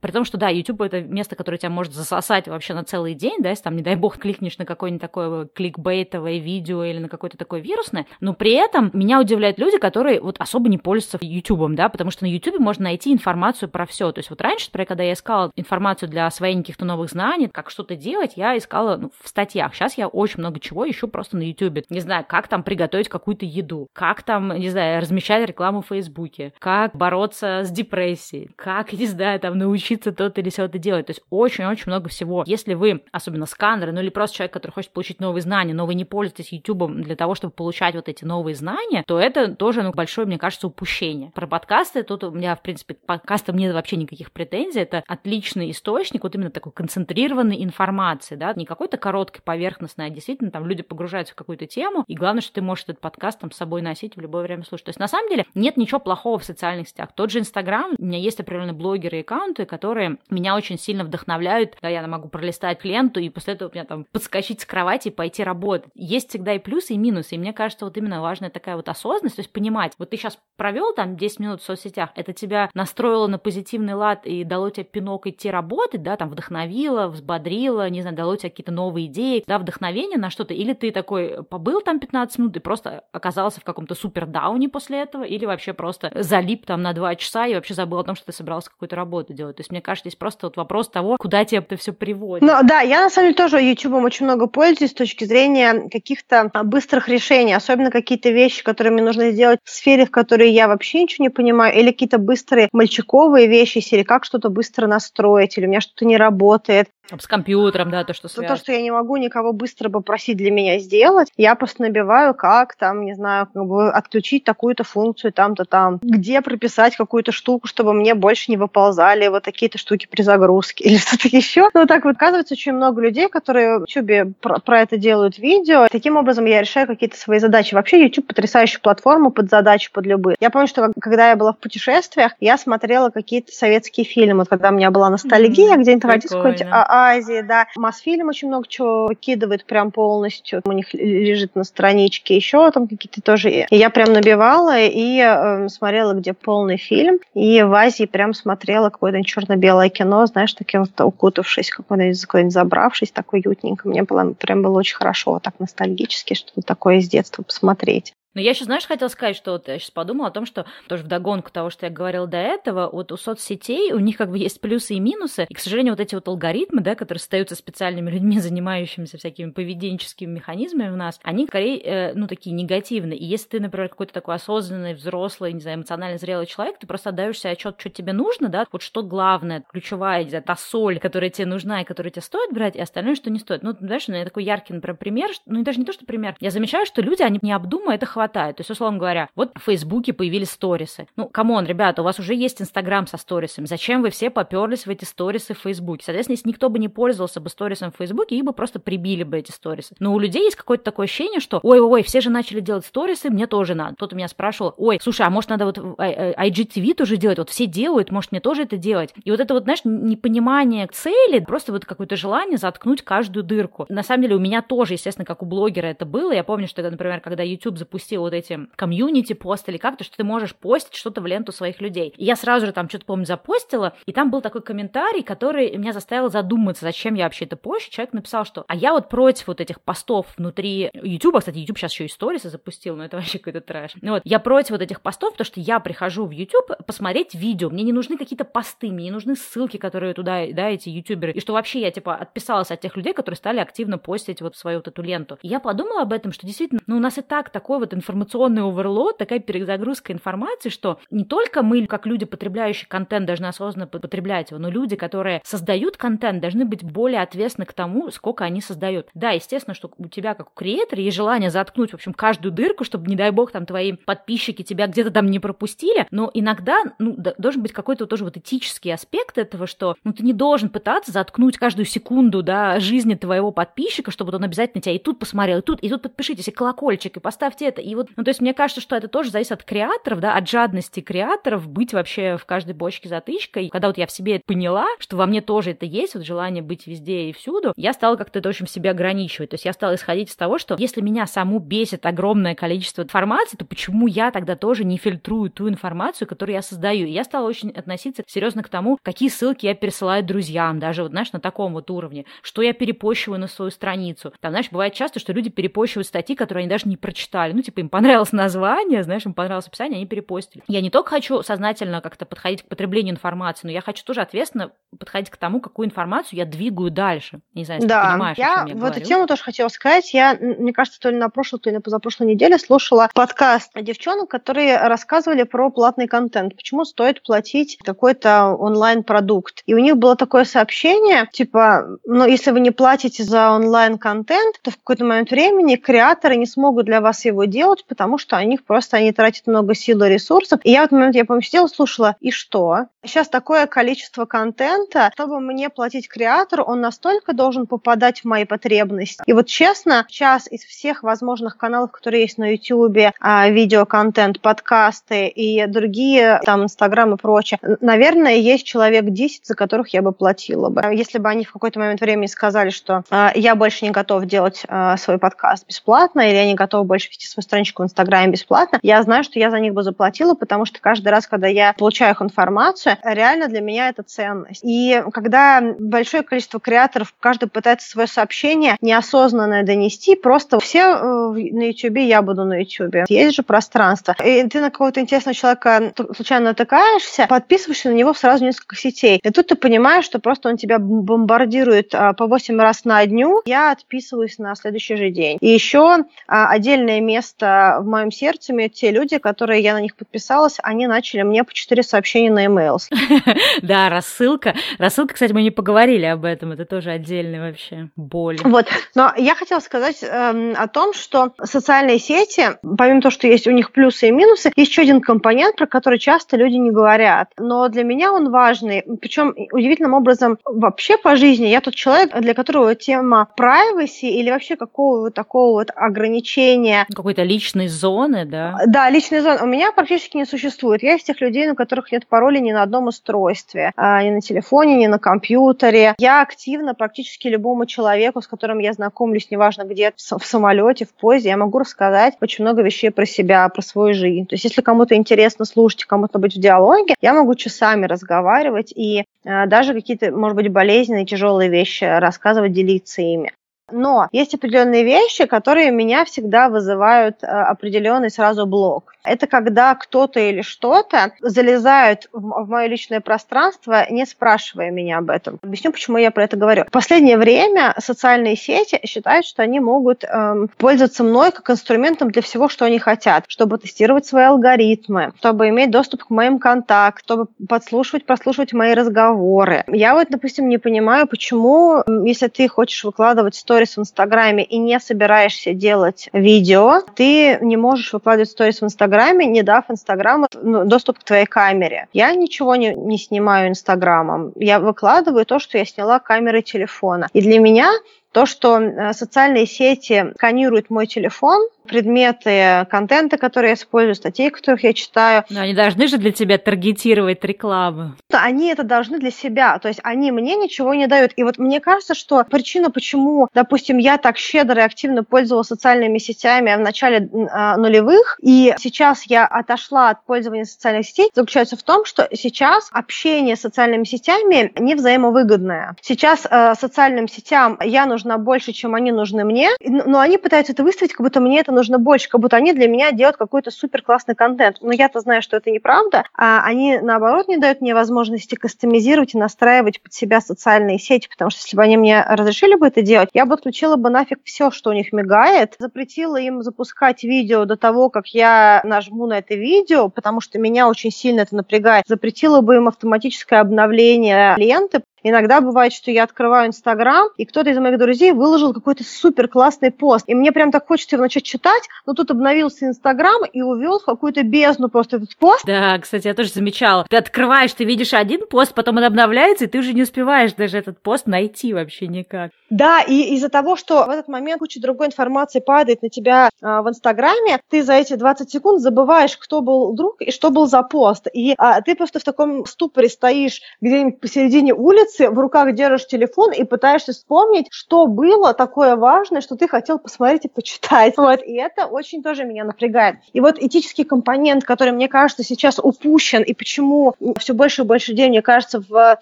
При том, что, да, YouTube — это место, которое тебя может засосать вообще на целый день, да, если там, не дай бог, кликнешь на какое-нибудь такое кликбейтовое видео или на какое-то такое вирусное, но при этом меня удивляют люди, которые вот особо не пользуются YouTube, да, потому что на YouTube можно найти информацию про все. То есть вот раньше, например, когда я искала информацию для освоения каких-то новых знаний, как что-то делать, я искала ну, в статьях. Сейчас я очень много чего ищу просто на YouTube. Не знаю, как там приготовить какую-то еду, как там, не знаю, размещать рекламу в Фейсбуке, как бороться с депрессией, как, не знаю, там учиться то-то или все это делать. То есть очень-очень много всего. Если вы, особенно сканеры, ну или просто человек, который хочет получить новые знания, но вы не пользуетесь YouTube для того, чтобы получать вот эти новые знания, то это тоже ну, большое, мне кажется, упущение. Про подкасты, тут у меня, в принципе, к подкастам нет вообще никаких претензий. Это отличный источник вот именно такой концентрированной информации, да, не какой-то короткой, поверхностной, а действительно там люди погружаются в какую-то тему, и главное, что ты можешь этот подкаст там с собой носить в любое время слушать. То есть на самом деле нет ничего плохого в социальных сетях. Тот же Инстаграм, у меня есть определенные блогеры и аккаунты, которые меня очень сильно вдохновляют. Да, я могу пролистать ленту и после этого меня там подскочить с кровати и пойти работать. Есть всегда и плюсы, и минусы. И мне кажется, вот именно важная такая вот осознанность, то есть понимать, вот ты сейчас провел там 10 минут в соцсетях, это тебя настроило на позитивный лад и дало тебе пинок идти работать, да, там вдохновило, взбодрило, не знаю, дало тебе какие-то новые идеи, да, вдохновение на что-то, или ты такой побыл там 15 минут и просто оказался в каком-то супер дауне после этого, или вообще просто залип там на 2 часа и вообще забыл о том, что ты собирался какую-то работу делать. То есть мне кажется, Здесь просто вот вопрос того, куда тебе это все приводит. Ну да, я на самом деле тоже YouTube очень много пользуюсь с точки зрения каких-то а, быстрых решений, особенно какие-то вещи, которые мне нужно сделать в сфере, в которой я вообще ничего не понимаю, или какие-то быстрые мальчиковые вещи, или как что-то быстро настроить, или у меня что-то не работает. С компьютером, да, то, что связано. То, что я не могу никого быстро попросить для меня сделать, я просто набиваю, как там, не знаю, как бы отключить такую-то функцию там-то там, где прописать какую-то штуку, чтобы мне больше не выползали вот такие-то штуки при загрузке или что-то еще. Ну, так вот, оказывается, очень много людей, которые в YouTube про, про это делают видео. Таким образом, я решаю какие-то свои задачи. Вообще, YouTube потрясающая платформа под задачи, под любые. Я помню, что когда я была в путешествиях, я смотрела какие-то советские фильмы. Вот когда у меня была ностальгия, mm-hmm. где-нибудь в какой-нибудь Азии, да. Мосфильм очень много чего выкидывает прям полностью. У них лежит на страничке еще там какие-то тоже. Я прям набивала и э, смотрела, где полный фильм. И в Азии прям смотрела какое-то черно-белое кино, знаешь, таким вот укутавшись, какой-нибудь, какой забравшись, так уютненько. Мне было прям было очень хорошо, так ностальгически, что-то такое из детства посмотреть. Но я сейчас, знаешь, хотела сказать, что вот я сейчас подумала о том, что тоже в догонку того, что я говорила до этого, вот у соцсетей у них как бы есть плюсы и минусы, и, к сожалению, вот эти вот алгоритмы, да, которые создаются специальными людьми, занимающимися всякими поведенческими механизмами у нас, они скорее, э, ну, такие негативные. И если ты, например, какой-то такой осознанный, взрослый, не знаю, эмоционально зрелый человек, ты просто отдаешь себе отчет, что тебе нужно, да, вот что главное, ключевая, не знаю, та соль, которая тебе нужна и которая тебе стоит брать, и остальное, что не стоит. Ну, знаешь, у меня такой яркий, например, пример, ну, и даже не то, что пример, я замечаю, что люди, они не обдумывают это хватает хватает. То есть, условно говоря, вот в Фейсбуке появились сторисы. Ну, come on, ребята, у вас уже есть Инстаграм со сторисами. Зачем вы все поперлись в эти сторисы в Фейсбуке? Соответственно, если никто бы не пользовался бы сторисом в Фейсбуке, их бы просто прибили бы эти сторисы. Но у людей есть какое-то такое ощущение, что ой-ой-ой, все же начали делать сторисы, мне тоже надо. Кто-то меня спрашивал, ой, слушай, а может надо вот IGTV тоже делать? Вот все делают, может мне тоже это делать? И вот это вот, знаешь, непонимание цели, просто вот какое-то желание заткнуть каждую дырку. На самом деле у меня тоже, естественно, как у блогера это было. Я помню, что, например, когда YouTube запустил вот эти комьюнити пост или как-то, что ты можешь постить что-то в ленту своих людей. И я сразу же там что-то, помню, запостила, и там был такой комментарий, который меня заставил задуматься, зачем я вообще это пощу. Человек написал, что а я вот против вот этих постов внутри YouTube. Кстати, YouTube сейчас еще и сторисы запустил, но это вообще какой-то трэш. Ну вот, я против вот этих постов, потому что я прихожу в YouTube посмотреть видео. Мне не нужны какие-то посты, мне не нужны ссылки, которые туда, да, эти ютуберы. И что вообще я, типа, отписалась от тех людей, которые стали активно постить вот свою вот эту ленту. И я подумала об этом, что действительно, ну, у нас и так такой вот информационный оверлот, такая перезагрузка информации, что не только мы, как люди, потребляющие контент, должны осознанно потреблять его, но люди, которые создают контент, должны быть более ответственны к тому, сколько они создают. Да, естественно, что у тебя, как у креатора, есть желание заткнуть, в общем, каждую дырку, чтобы, не дай бог, там твои подписчики тебя где-то там не пропустили, но иногда, ну, должен быть какой-то тоже вот этический аспект этого, что, ну, ты не должен пытаться заткнуть каждую секунду, да, жизни твоего подписчика, чтобы он обязательно тебя и тут посмотрел, и тут, и тут подпишитесь, и колокольчик, и поставьте это, и вот, ну, то есть мне кажется, что это тоже зависит от креаторов, да, от жадности креаторов быть вообще в каждой бочке затычкой. Когда вот я в себе поняла, что во мне тоже это есть, вот желание быть везде и всюду, я стала как-то это в себе ограничивать. То есть я стала исходить из того, что если меня саму бесит огромное количество информации, то почему я тогда тоже не фильтрую ту информацию, которую я создаю? И я стала очень относиться серьезно к тому, какие ссылки я пересылаю друзьям, даже вот, знаешь, на таком вот уровне, что я перепощиваю на свою страницу. Там, знаешь, бывает часто, что люди перепощивают статьи, которые они даже не прочитали. Ну, типа, им понравилось название, знаешь, им понравилось описание, они перепостили. Я не только хочу сознательно как-то подходить к потреблению информации, но я хочу тоже ответственно подходить к тому, какую информацию я двигаю дальше. Не знаю, если да, ты понимаешь, я о чем я в говорю. эту тему тоже хотела сказать. Я, мне кажется, то ли на прошлой, то ли на позапрошлой неделе слушала подкаст девчонок, которые рассказывали про платный контент. Почему стоит платить какой-то онлайн-продукт. И у них было такое сообщение, типа, ну, если вы не платите за онлайн-контент, то в какой-то момент времени креаторы не смогут для вас его делать, потому что они просто они тратят много сил и ресурсов. И я в этот момент, я помню, сидела, слушала, и что? Сейчас такое количество контента, чтобы мне платить креатору, он настолько должен попадать в мои потребности. И вот честно, сейчас из всех возможных каналов, которые есть на YouTube, а, видеоконтент, подкасты и другие, там, Инстаграм и прочее, наверное, есть человек 10, за которых я бы платила бы. Если бы они в какой-то момент времени сказали, что э, я больше не готов делать э, свой подкаст бесплатно, или я не готов больше вести свою страничку в Инстаграме бесплатно, я знаю, что я за них бы заплатила, потому что каждый раз, когда я получаю их информацию, реально для меня это ценность. И когда большое количество креаторов, каждый пытается свое сообщение неосознанно донести, просто все э, на YouTube, я буду на YouTube. Есть же пространство. И ты на какого-то интересного человека случайно натыкаешься, подписываешься на него сразу несколько сетей. И тут ты понимаешь, что просто он тебя бомбардирует а, по 8 раз на дню. Я отписываюсь на следующий же день. И еще а, отдельное место в моем сердце имеют те люди, которые я на них подписалась, они начали мне по 4 сообщения на email. Да, рассылка. Рассылка, кстати, мы не поговорили об этом, это тоже отдельная вообще боль. Вот, но я хотела сказать эм, о том, что социальные сети, помимо того, что есть у них плюсы и минусы, есть еще один компонент, про который часто люди не говорят. Но для меня он важный, причем удивительным образом вообще по жизни я тот человек, для которого тема privacy или вообще какого-то такого вот ограничения. Какой-то личной зоны, да? Да, личной зоны у меня практически не существует. Я из тех людей, у которых нет паролей ни на одном устройстве, а, ни на телефоне, ни на компьютере. Я активно практически любому человеку, с которым я знакомлюсь, неважно где, в самолете, в поезде, я могу рассказать очень много вещей про себя, про свою жизнь. То есть если кому-то интересно слушать, кому-то быть в диалоге, я могу часами разговаривать и э, даже какие-то, может быть, болезненные, тяжелые вещи рассказывать, делиться ими. Но есть определенные вещи, которые меня всегда вызывают э, определенный сразу блок. Это когда кто-то или что-то залезают в, мое личное пространство, не спрашивая меня об этом. Объясню, почему я про это говорю. В последнее время социальные сети считают, что они могут эм, пользоваться мной как инструментом для всего, что они хотят, чтобы тестировать свои алгоритмы, чтобы иметь доступ к моим контактам, чтобы подслушивать, прослушивать мои разговоры. Я вот, допустим, не понимаю, почему, если ты хочешь выкладывать 100 сторис в Инстаграме и не собираешься делать видео, ты не можешь выкладывать сторис в Инстаграме, не дав Инстаграму ну, доступ к твоей камере. Я ничего не, не снимаю Инстаграмом. Я выкладываю то, что я сняла камерой телефона. И для меня то, что э, социальные сети сканируют мой телефон, предметы контента, которые я использую, статей, которых я читаю. Но они должны же для тебя таргетировать рекламу. Они это должны для себя, то есть они мне ничего не дают. И вот мне кажется, что причина, почему, допустим, я так щедро и активно пользовалась социальными сетями в начале э, нулевых, и сейчас я отошла от пользования социальных сетей, заключается в том, что сейчас общение с социальными сетями не взаимовыгодное. Сейчас э, социальным сетям я нужна больше, чем они нужны мне, но они пытаются это выставить, как будто мне это нужно больше, как будто они для меня делают какой-то супер классный контент. Но я-то знаю, что это неправда, а они, наоборот, не дают мне возможности кастомизировать и настраивать под себя социальные сети, потому что если бы они мне разрешили бы это делать, я бы отключила бы нафиг все, что у них мигает, запретила им запускать видео до того, как я нажму на это видео, потому что меня очень сильно это напрягает, запретила бы им автоматическое обновление ленты, Иногда бывает, что я открываю Инстаграм, и кто-то из моих друзей выложил какой-то супер классный пост. И мне прям так хочется его начать читать, но тут обновился Инстаграм и увел в какую-то бездну просто этот пост. Да, кстати, я тоже замечала. Ты открываешь, ты видишь один пост, потом он обновляется, и ты уже не успеваешь даже этот пост найти вообще никак. Да, и из-за того, что в этот момент куча другой информации падает на тебя а, в Инстаграме, ты за эти 20 секунд забываешь, кто был друг и что был за пост. И а, ты просто в таком ступоре стоишь где-нибудь посередине улицы, улице в руках держишь телефон и пытаешься вспомнить, что было такое важное, что ты хотел посмотреть и почитать. Вот. И это очень тоже меня напрягает. И вот этический компонент, который, мне кажется, сейчас упущен, и почему все больше и больше людей, мне кажется, в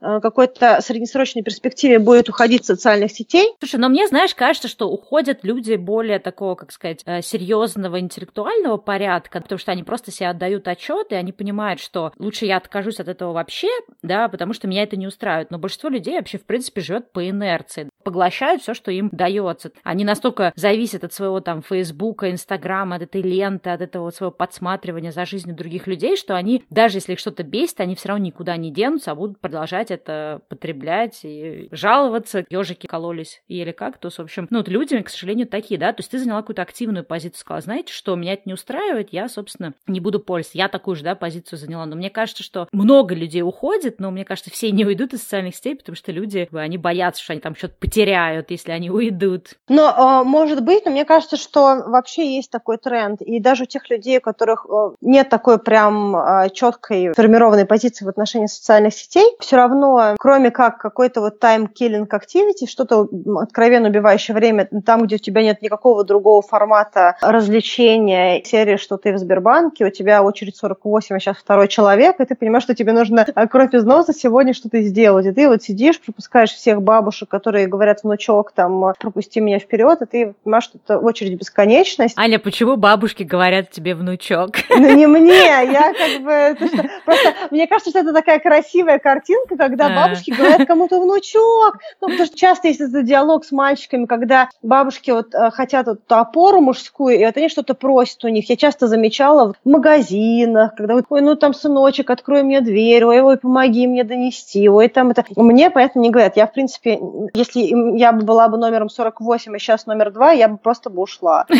какой-то среднесрочной перспективе будет уходить социальных сетей. Слушай, но мне, знаешь, кажется, что уходят люди более такого, как сказать, э, серьезного интеллектуального порядка, потому что они просто себе отдают отчет, и они понимают, что лучше я откажусь от этого вообще, да, потому что меня это не устраивает. Но большинство людей вообще, в принципе, живет по инерции, поглощают все, что им дается. Они настолько зависят от своего там Фейсбука, Инстаграма, от этой ленты, от этого своего подсматривания за жизнью других людей, что они, даже если их что-то бесит, они все равно никуда не денутся, а будут продолжать это потреблять и жаловаться. Ежики кололись или кактус. В общем, ну, вот люди, к сожалению, такие, да. То есть ты заняла какую-то активную позицию, сказала, знаете, что меня это не устраивает, я, собственно, не буду пользоваться. Я такую же, да, позицию заняла. Но мне кажется, что много людей уходит, но мне кажется, все не уйдут из социальных сетей, потому что люди, они боятся, что они там что-то потеряют, если они уйдут. Но, а, может быть, но мне кажется, что вообще есть такой тренд. И даже у тех людей, у которых нет такой прям а, четкой формированной позиции в отношении социальных сетей, все равно, кроме как какой-то вот time-killing activity, что-то откровенно убивающее время, там, где у тебя нет никакого другого формата развлечения, серии, что ты в Сбербанке, у тебя очередь 48, а сейчас второй человек, и ты понимаешь, что тебе нужно кровь из носа сегодня что-то сделать. И ты вот сидишь, пропускаешь всех бабушек, которые говорят, внучок, там, пропусти меня вперед, и ты понимаешь, что это очередь бесконечность. Аня, почему бабушки говорят тебе внучок? Ну, не мне, я как бы... Просто мне кажется, что это такая красивая картинка, когда бабушки говорят кому-то внучок. Ну, потому что часто есть этот диалог с мальчиками, когда бабушки вот э, хотят вот опору мужскую, и вот они что-то просят у них. Я часто замечала в магазинах, когда вот, ой, ну там, сыночек, открой мне дверь, ой, ой, помоги мне донести, ой, там это. Мне, понятно, не говорят. Я, в принципе, если я бы была бы номером 48, а сейчас номер 2, я бы просто бы ушла.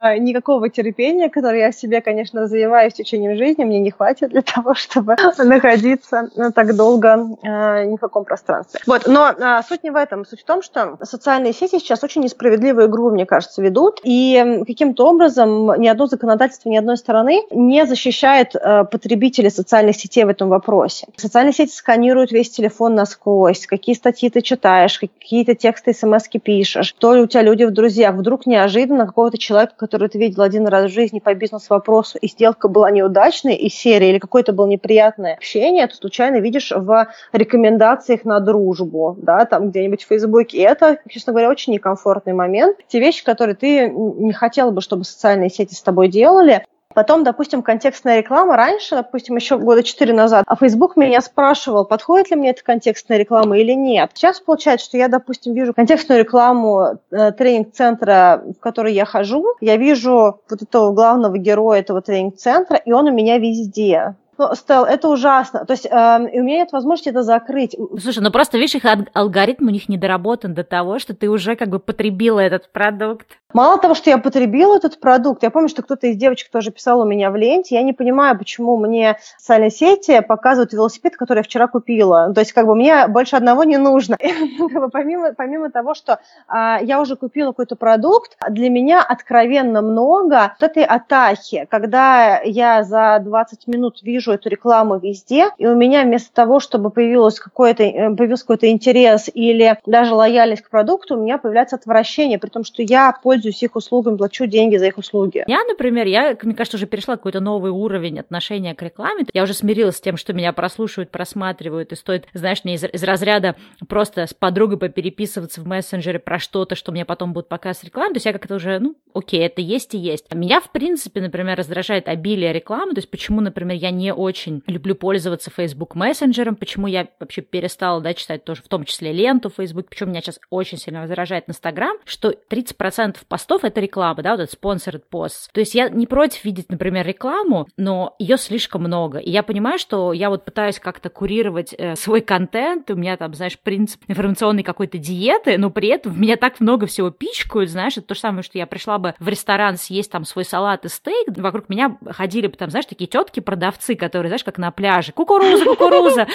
А, никакого терпения, которое я в себе, конечно, развиваю в течение жизни, мне не хватит для того, чтобы находиться так долго э, ни в каком пространстве. Вот, но э, суть не в этом. Суть в том, что социальные сети сейчас очень несправедливую игру, мне кажется, ведут, и каким-то образом ни одно законодательство ни одной стороны не защищает э, потребителей социальных сетей в этом вопросе. Социальные сети сканируют весь телефон насквозь, какие статьи ты читаешь, какие-то тексты, смс пишешь, то ли у тебя люди в друзьях. Вдруг неожиданно какого-то человека, который ты видел один раз в жизни по бизнес-вопросу, и сделка была неудачной, и серия, или какое-то было неприятное общение, ты случайно видишь в рекомендациях на дружбу, да, там где-нибудь в Фейсбуке. И это, честно говоря, очень некомфортный момент. Те вещи, которые ты не хотела бы, чтобы социальные сети с тобой делали, Потом, допустим, контекстная реклама. Раньше, допустим, еще года четыре назад, а Facebook меня спрашивал, подходит ли мне эта контекстная реклама или нет. Сейчас получается, что я, допустим, вижу контекстную рекламу э, тренинг-центра, в который я хожу. Я вижу вот этого главного героя этого тренинг-центра, и он у меня везде Ну, Стелл, это ужасно. То есть э, у меня нет возможности это закрыть. Слушай, ну просто, видишь, их алгоритм у них недоработан до того, что ты уже как бы потребила этот продукт. Мало того, что я потребила этот продукт, я помню, что кто-то из девочек тоже писал у меня в ленте, я не понимаю, почему мне социальные сети показывают велосипед, который я вчера купила. То есть как бы мне больше одного не нужно. помимо, того, что а, я уже купила какой-то продукт, для меня откровенно много вот этой атахи, когда я за 20 минут вижу эту рекламу везде, и у меня вместо того, чтобы появилось какой-то, э, появился какой-то интерес или даже лояльность к продукту, у меня появляется отвращение, при том, что я пользуюсь их услугами, плачу деньги за их услуги. Я, например, я, мне кажется, уже перешла какой-то новый уровень отношения к рекламе. Я уже смирилась с тем, что меня прослушивают, просматривают, и стоит, знаешь, мне из, из разряда просто с подругой попереписываться в мессенджере про что-то, что мне потом будут показывать рекламу. То есть я как-то уже, ну, окей, это есть и есть. Меня, в принципе, например, раздражает обилие рекламы. То есть почему, например, я не очень люблю пользоваться Facebook мессенджером, почему я вообще перестала, да, читать тоже, в том числе ленту Facebook, почему меня сейчас очень сильно раздражает Инстаграм, что 30% постов это реклама, да, вот этот sponsored post. То есть я не против видеть, например, рекламу, но ее слишком много. И я понимаю, что я вот пытаюсь как-то курировать э, свой контент, у меня там, знаешь, принцип информационной какой-то диеты, но при этом в меня так много всего пичкают, знаешь, это то же самое, что я пришла бы в ресторан съесть там свой салат и стейк, вокруг меня ходили бы там, знаешь, такие тетки продавцы которые, знаешь, как на пляже, кукуруза, кукуруза,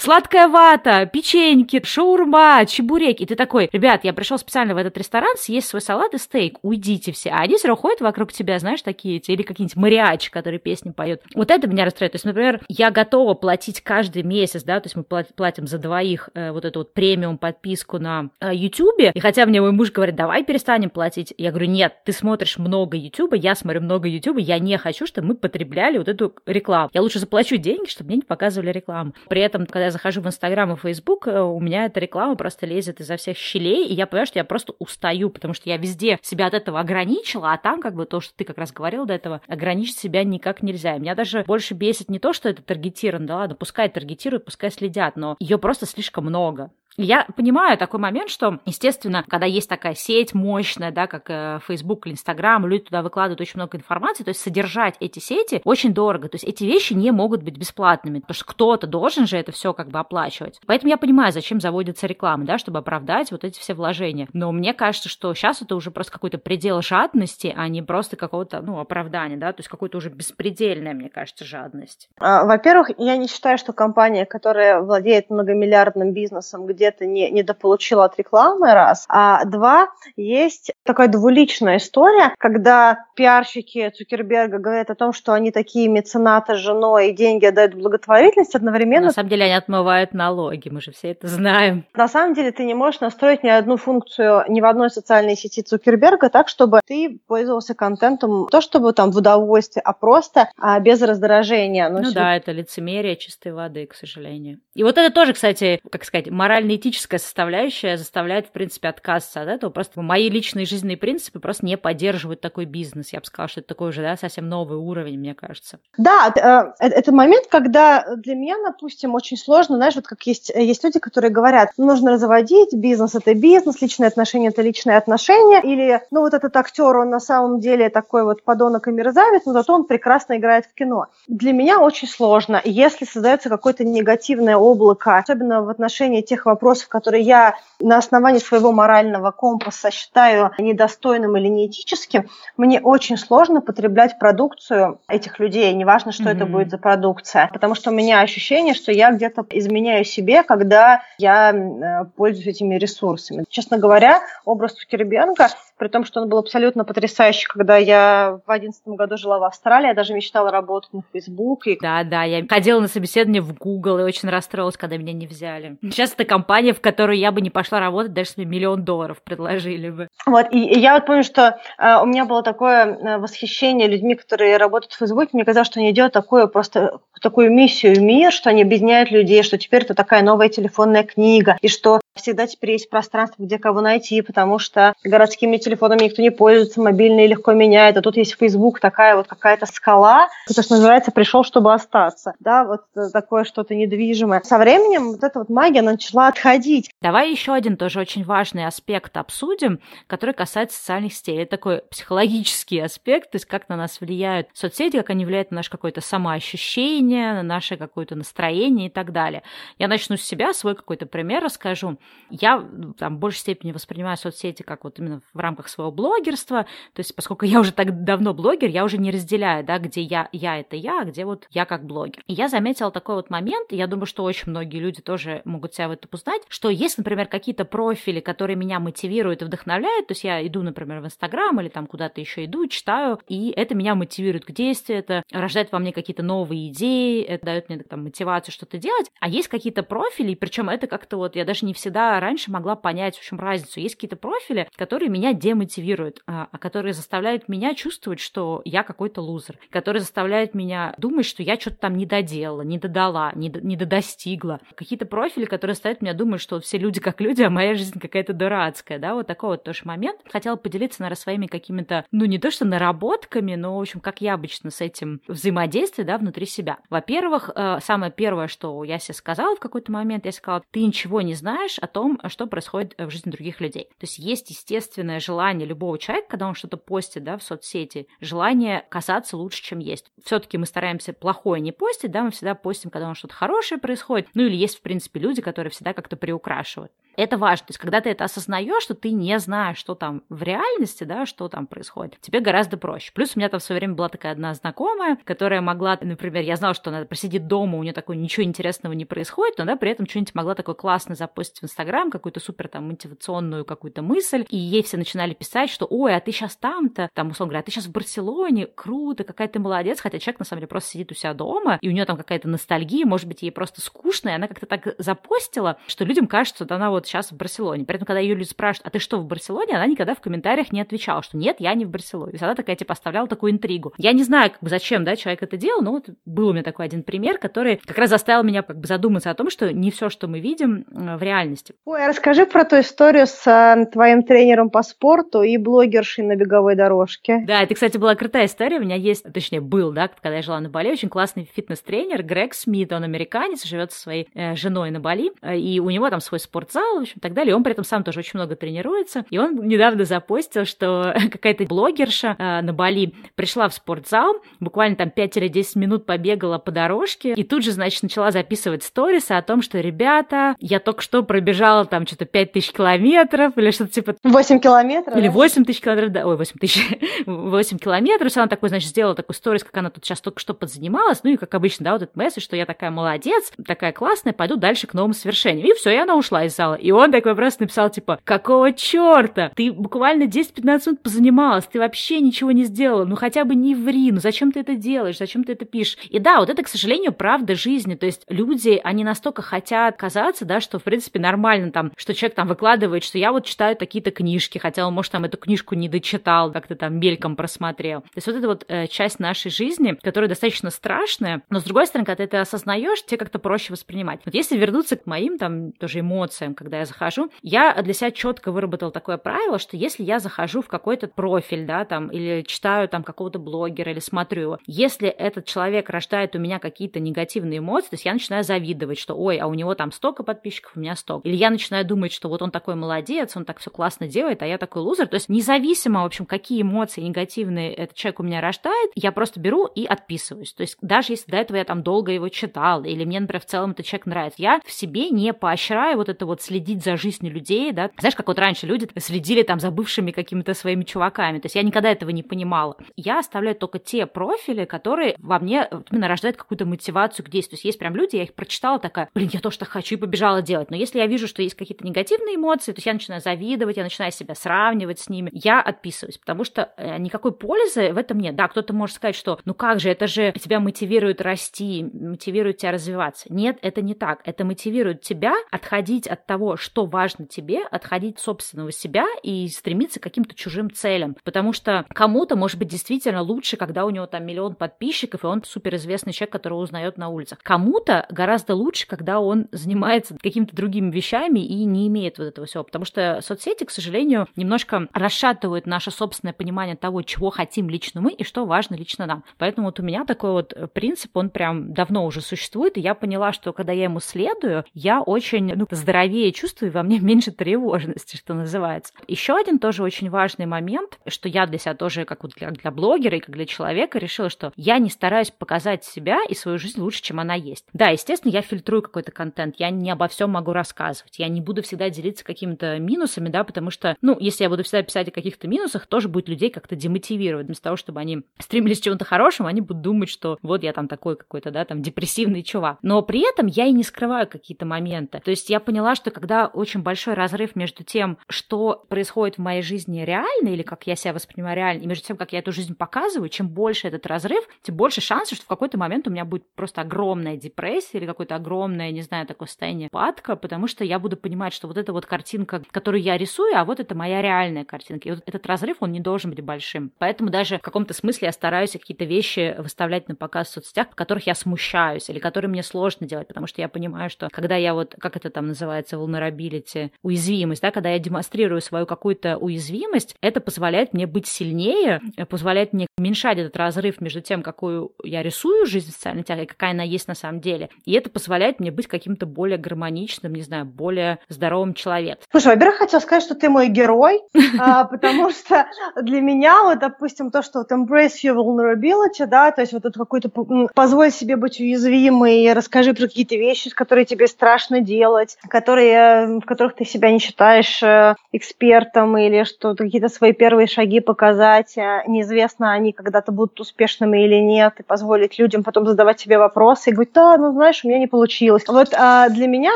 сладкая вата, печеньки, шаурма, чебуреки. И ты такой, ребят, я пришел специально в этот ресторан съесть свой салат и стейк, уйдите все. А они все равно ходят вокруг тебя, знаешь, такие эти, или какие-нибудь мариачи, которые песни поют. Вот это меня расстраивает. То есть, например, я готова платить каждый месяц, да, то есть мы платим за двоих э, вот эту вот премиум подписку на э, YouTube, и хотя мне мой муж говорит, давай перестанем платить, я говорю, нет, ты смотришь много YouTube, я смотрю много YouTube, я не хочу, чтобы мы потребляли вот эту рекламу. Я лучше заплачу деньги, чтобы мне не показывали рекламу. При этом, когда я захожу в Инстаграм и Фейсбук, э, у меня эта реклама просто лезет изо всех щелей, и я понимаю, что я просто устаю, потому что я везде себя от этого ограничила, а там как бы то, что ты как раз говорил до этого, ограничить себя никак нельзя. И меня даже больше бесит не то, что это таргетировано, да ладно, пускай таргетируют, пускай следят, но ее просто слишком много. Я понимаю такой момент, что, естественно, когда есть такая сеть мощная, да, как э, Facebook или Instagram, люди туда выкладывают очень много информации, то есть содержать эти сети очень дорого. То есть эти вещи не могут быть бесплатными, потому что кто-то должен же это все как бы оплачивать. Поэтому я понимаю, зачем заводится реклама, да, чтобы оправдать вот эти все вложения. Но мне кажется, что сейчас это уже просто какой-то предел жадности, а не просто какого-то, ну, оправдания, да, то есть какой-то уже беспредельная, мне кажется, жадность. А, во-первых, я не считаю, что компания, которая владеет многомиллиардным бизнесом, где где-то не, недополучила от рекламы, раз. А два, есть такая двуличная история, когда пиарщики Цукерберга говорят о том, что они такие меценаты с женой и деньги отдают благотворительность одновременно. На самом деле они отмывают налоги, мы же все это знаем. На самом деле ты не можешь настроить ни одну функцию ни в одной социальной сети Цукерберга так, чтобы ты пользовался контентом то, чтобы там в удовольствие, а просто а без раздражения. Ну, ну да, это лицемерие чистой воды, к сожалению. И вот это тоже, кстати, как сказать, моральный этическая составляющая заставляет, в принципе, отказываться от этого. Просто мои личные жизненные принципы просто не поддерживают такой бизнес. Я бы сказала, что это такой уже, да, совсем новый уровень, мне кажется. Да, э, это момент, когда для меня, допустим, очень сложно, знаешь, вот как есть, есть люди, которые говорят, «Ну, нужно разводить, бизнес – это бизнес, личные отношения – это личные отношения, или, ну, вот этот актер, он на самом деле такой вот подонок и мерзавец, но зато он прекрасно играет в кино. Для меня очень сложно, если создается какое-то негативное облако, особенно в отношении тех вопросов, вопросов, которые я на основании своего морального компаса считаю недостойным или неэтическим, мне очень сложно потреблять продукцию этих людей, неважно, что mm-hmm. это будет за продукция, потому что у меня ощущение, что я где-то изменяю себе, когда я э, пользуюсь этими ресурсами. Честно говоря, образ Цукерберга при том, что он был абсолютно потрясающий, когда я в одиннадцатом году жила в Австралии, я даже мечтала работать на Facebook. И... Да, да, я ходила на собеседование в Google и очень расстроилась, когда меня не взяли. Сейчас это компания, в которую я бы не пошла работать, даже если миллион долларов предложили бы. Вот, и, и я вот помню, что э, у меня было такое э, восхищение людьми, которые работают в Facebook. Мне казалось, что они делают такое просто такую миссию в мир, что они объединяют людей, что теперь это такая новая телефонная книга, и что всегда теперь есть пространство, где кого найти, потому что городскими телефонами никто не пользуется, мобильные легко меняют, а тут есть Facebook, такая вот какая-то скала, это, что называется, пришел, чтобы остаться, да, вот такое что-то недвижимое. Со временем вот эта вот магия начала отходить. Давай еще один тоже очень важный аспект обсудим, который касается социальных сетей. Это такой психологический аспект, то есть как на нас влияют соцсети, как они влияют на наше какое-то самоощущение, на наше какое-то настроение и так далее. Я начну с себя, свой какой-то пример расскажу. Я там, в большей степени воспринимаю соцсети как вот именно в рамках своего блогерства, то есть поскольку я уже так давно блогер, я уже не разделяю, да, где я, я это я, а где вот я как блогер. И я заметила такой вот момент, и я думаю, что очень многие люди тоже могут себя в этом узнать, что есть, например, какие-то профили, которые меня мотивируют и вдохновляют, то есть я иду, например, в Инстаграм или там куда-то еще иду, читаю, и это меня мотивирует к действию, это рождает во мне какие-то новые идеи, это дает мне там мотивацию что-то делать. А есть какие-то профили, причем это как-то вот я даже не всегда раньше могла понять, в общем, разницу. Есть какие-то профили, которые меня демотивируют, а, а которые заставляют меня чувствовать, что я какой-то лузер, которые заставляют меня думать, что я что-то там не доделала, не додала, не, не додостигла. Какие-то профили, которые ставят меня думать, что все люди как люди, а моя жизнь какая-то дурацкая, да, вот такой вот тоже момент. Хотела поделиться, наверное, своими какими-то, ну, не то что наработками, но, в общем, как я обычно с этим взаимодействую, да, внутри себя. Во-первых, э, самое первое, что я себе сказала в какой-то момент, я сказала, ты ничего не знаешь о том, что происходит в жизни других людей. То есть есть естественное желание любого человека, когда он что-то постит, да, в соцсети, желание казаться лучше, чем есть. Все-таки мы стараемся плохое не постить, да, мы всегда постим, когда у нас что-то хорошее происходит. Ну или есть, в принципе, люди, которые всегда как-то приукрашивают. Это важно. То есть, когда ты это осознаешь, что ты не знаешь, что там в реальности, да, что там происходит, тебе гораздо проще. Плюс у меня там в свое время была такая одна знакомая, которая могла, например, я знала, что она просидит дома, у нее такой ничего интересного не происходит, но она при этом что-нибудь могла такое классно запостить в Инстаграм, какую-то супер там мотивационную какую-то мысль, и ей все начинали писать, что ой, а ты сейчас там-то, там, условно говоря, а ты сейчас в Барселоне, круто, какая ты молодец, хотя человек на самом деле просто сидит у себя дома, и у нее там какая-то ностальгия, может быть, ей просто скучно, и она как-то так запостила, что людям кажется, что она вот сейчас в Барселоне. При этом, когда ее люди спрашивают, а ты что в Барселоне, она никогда в комментариях не отвечала, что нет, я не в Барселоне. То она такая, типа, оставляла такую интригу. Я не знаю, как бы, зачем, да, человек это делал, но вот был у меня такой один пример, который как раз заставил меня как бы задуматься о том, что не все, что мы видим э, в реальности. Ой, а расскажи про ту историю с э, твоим тренером по спорту и блогершей на беговой дорожке. Да, это, кстати, была крутая история. У меня есть, точнее, был, да, когда я жила на Бали, очень классный фитнес-тренер Грег Смит, он американец, живет со своей э, женой на Бали, э, и у него там свой спортзал, в общем, и так далее. Он при этом сам тоже очень много тренируется. И он недавно запостил, что какая-то блогерша э, на Бали пришла в спортзал, буквально там 5 или 10 минут побегала по дорожке, и тут же, значит, начала записывать сторисы о том, что, ребята, я только что пробежала там что-то 5 тысяч километров или что-то типа... 8 километров? Или 8 тысяч километров, да, ой, 8 тысяч, 8 километров. Она такой, значит, сделала такой сторис, как она тут сейчас только что подзанималась, ну и как обычно, да, вот этот месседж, что я такая молодец, такая классная, пойду дальше к новым свершениям. И все, и она ушла из зала. И он такой просто написал, типа, какого черта? Ты буквально 10-15 минут позанималась, ты вообще ничего не сделала, ну хотя бы не ври, ну зачем ты это делаешь, зачем ты это пишешь? И да, вот это, к сожалению, правда жизни, то есть люди, они настолько хотят казаться, да, что, в принципе, нормально там, что человек там выкладывает, что я вот читаю такие-то книжки, хотя он, может, там эту книжку не дочитал, как-то там мельком просмотрел. То есть вот это вот э, часть нашей жизни, которая достаточно страшная, но с другой стороны, когда ты это осознаешь, тебе как-то проще воспринимать. Вот если вернуться к моим там тоже эмоциям, когда я захожу, я для себя четко выработала такое правило, что если я захожу в какой-то профиль, да, там, или читаю там какого-то блогера, или смотрю его, если этот человек рождает у меня какие-то негативные эмоции, то есть я начинаю завидовать, что, ой, а у него там столько подписчиков, у меня столько. Или я начинаю думать, что вот он такой молодец, он так все классно делает, а я такой лузер. То есть независимо, в общем, какие эмоции негативные этот человек у меня рождает, я просто беру и отписываюсь. То есть даже если до этого я там долго его читал, или мне, например, в целом этот человек нравится, я в себе не поощряю вот это вот следить за жизнью людей, да. Знаешь, как вот раньше люди следили там за бывшими какими-то своими чуваками. То есть я никогда этого не понимала. Я оставляю только те профили, которые во мне именно рождают какую-то мотивацию к действию. То есть есть прям люди, я их прочитала, такая, блин, я то, что хочу, и побежала делать. Но если я вижу, что есть какие-то негативные эмоции, то есть я начинаю завидовать, я начинаю себя сравнивать с ними, я отписываюсь, потому что э, никакой пользы в этом нет. Да, кто-то может сказать, что ну как же, это же тебя мотивирует расти, мотивирует тебя развиваться. Нет, это не так. Это мотивирует тебя отходить от того, что важно тебе, отходить от собственного себя и стремиться к каким-то чужим целям. Потому что кому-то, может быть, действительно лучше, когда у него там миллион подписчиков, и он суперизвестный человек, которого узнает на улицах. Кому-то гораздо лучше, когда он занимается какими-то другими вещами и не имеет вот этого всего. Потому что соцсети, к сожалению, немножко расшатывают наше собственное понимание того, чего хотим лично мы и что важно лично нам. Поэтому вот у меня такой вот принцип, он прям давно уже существует, и я поняла, что когда я ему следую, я очень ну, здоровее чувствую, во мне меньше тревожности, что называется. Еще один тоже очень важный момент, что я для себя тоже, как вот для, для блогера и как для человека, решила, что я не стараюсь показать себя и свою жизнь лучше, чем она есть. Да, естественно, я фильтрую какой-то контент, я не обо всем могу рассказывать, я не буду всегда делиться какими-то минусами, да, потому что, ну, если я буду всегда писать о каких-то минусах, тоже будет людей как-то демотивировать. Вместо того, чтобы они стремились к чему-то хорошему, они будут думать, что вот я там такой какой-то, да, там депрессивный чувак. Но при этом я и не скрываю какие-то моменты. То есть я поняла, что когда очень большой разрыв между тем, что происходит в моей жизни реально, или как я себя воспринимаю реально, и между тем, как я эту жизнь показываю, чем больше этот разрыв, тем больше шансов, что в какой-то момент у меня будет просто огромная депрессия или какое-то огромное, не знаю, такое состояние падка, потому что я буду понимать, что вот эта вот картинка, которую я рисую, а вот это моя реальная картинка. И вот этот разрыв, он не должен быть большим. Поэтому даже в каком-то смысле я стараюсь какие-то вещи выставлять на показ в соцсетях, в которых я смущаюсь или которые мне сложно делать, потому что я понимаю, что когда я вот, как это там называется, vulnerability, уязвимость, да, когда я демонстрирую свою какую-то уязвимость, это позволяет мне быть сильнее, позволяет мне уменьшать этот разрыв между тем, какую я рисую жизнь в социальных сетях и какая она есть на самом деле. И это позволяет мне быть каким-то более гармоничным, не знаю, более здоровым человеком. Слушай, во-первых, хотела сказать, что ты мой герой, а, потому что для меня, вот, допустим, то, что вот embrace your vulnerability, да, то есть вот это какой-то позволь себе быть уязвимой, расскажи про какие-то вещи, которые тебе страшно делать, которые, в которых ты себя не считаешь э, экспертом или что какие-то свои первые шаги показать, э, неизвестно, они когда-то будут успешными или нет, и позволить людям потом задавать себе вопросы и говорить, да, ну знаешь, у меня не получилось. Вот а для меня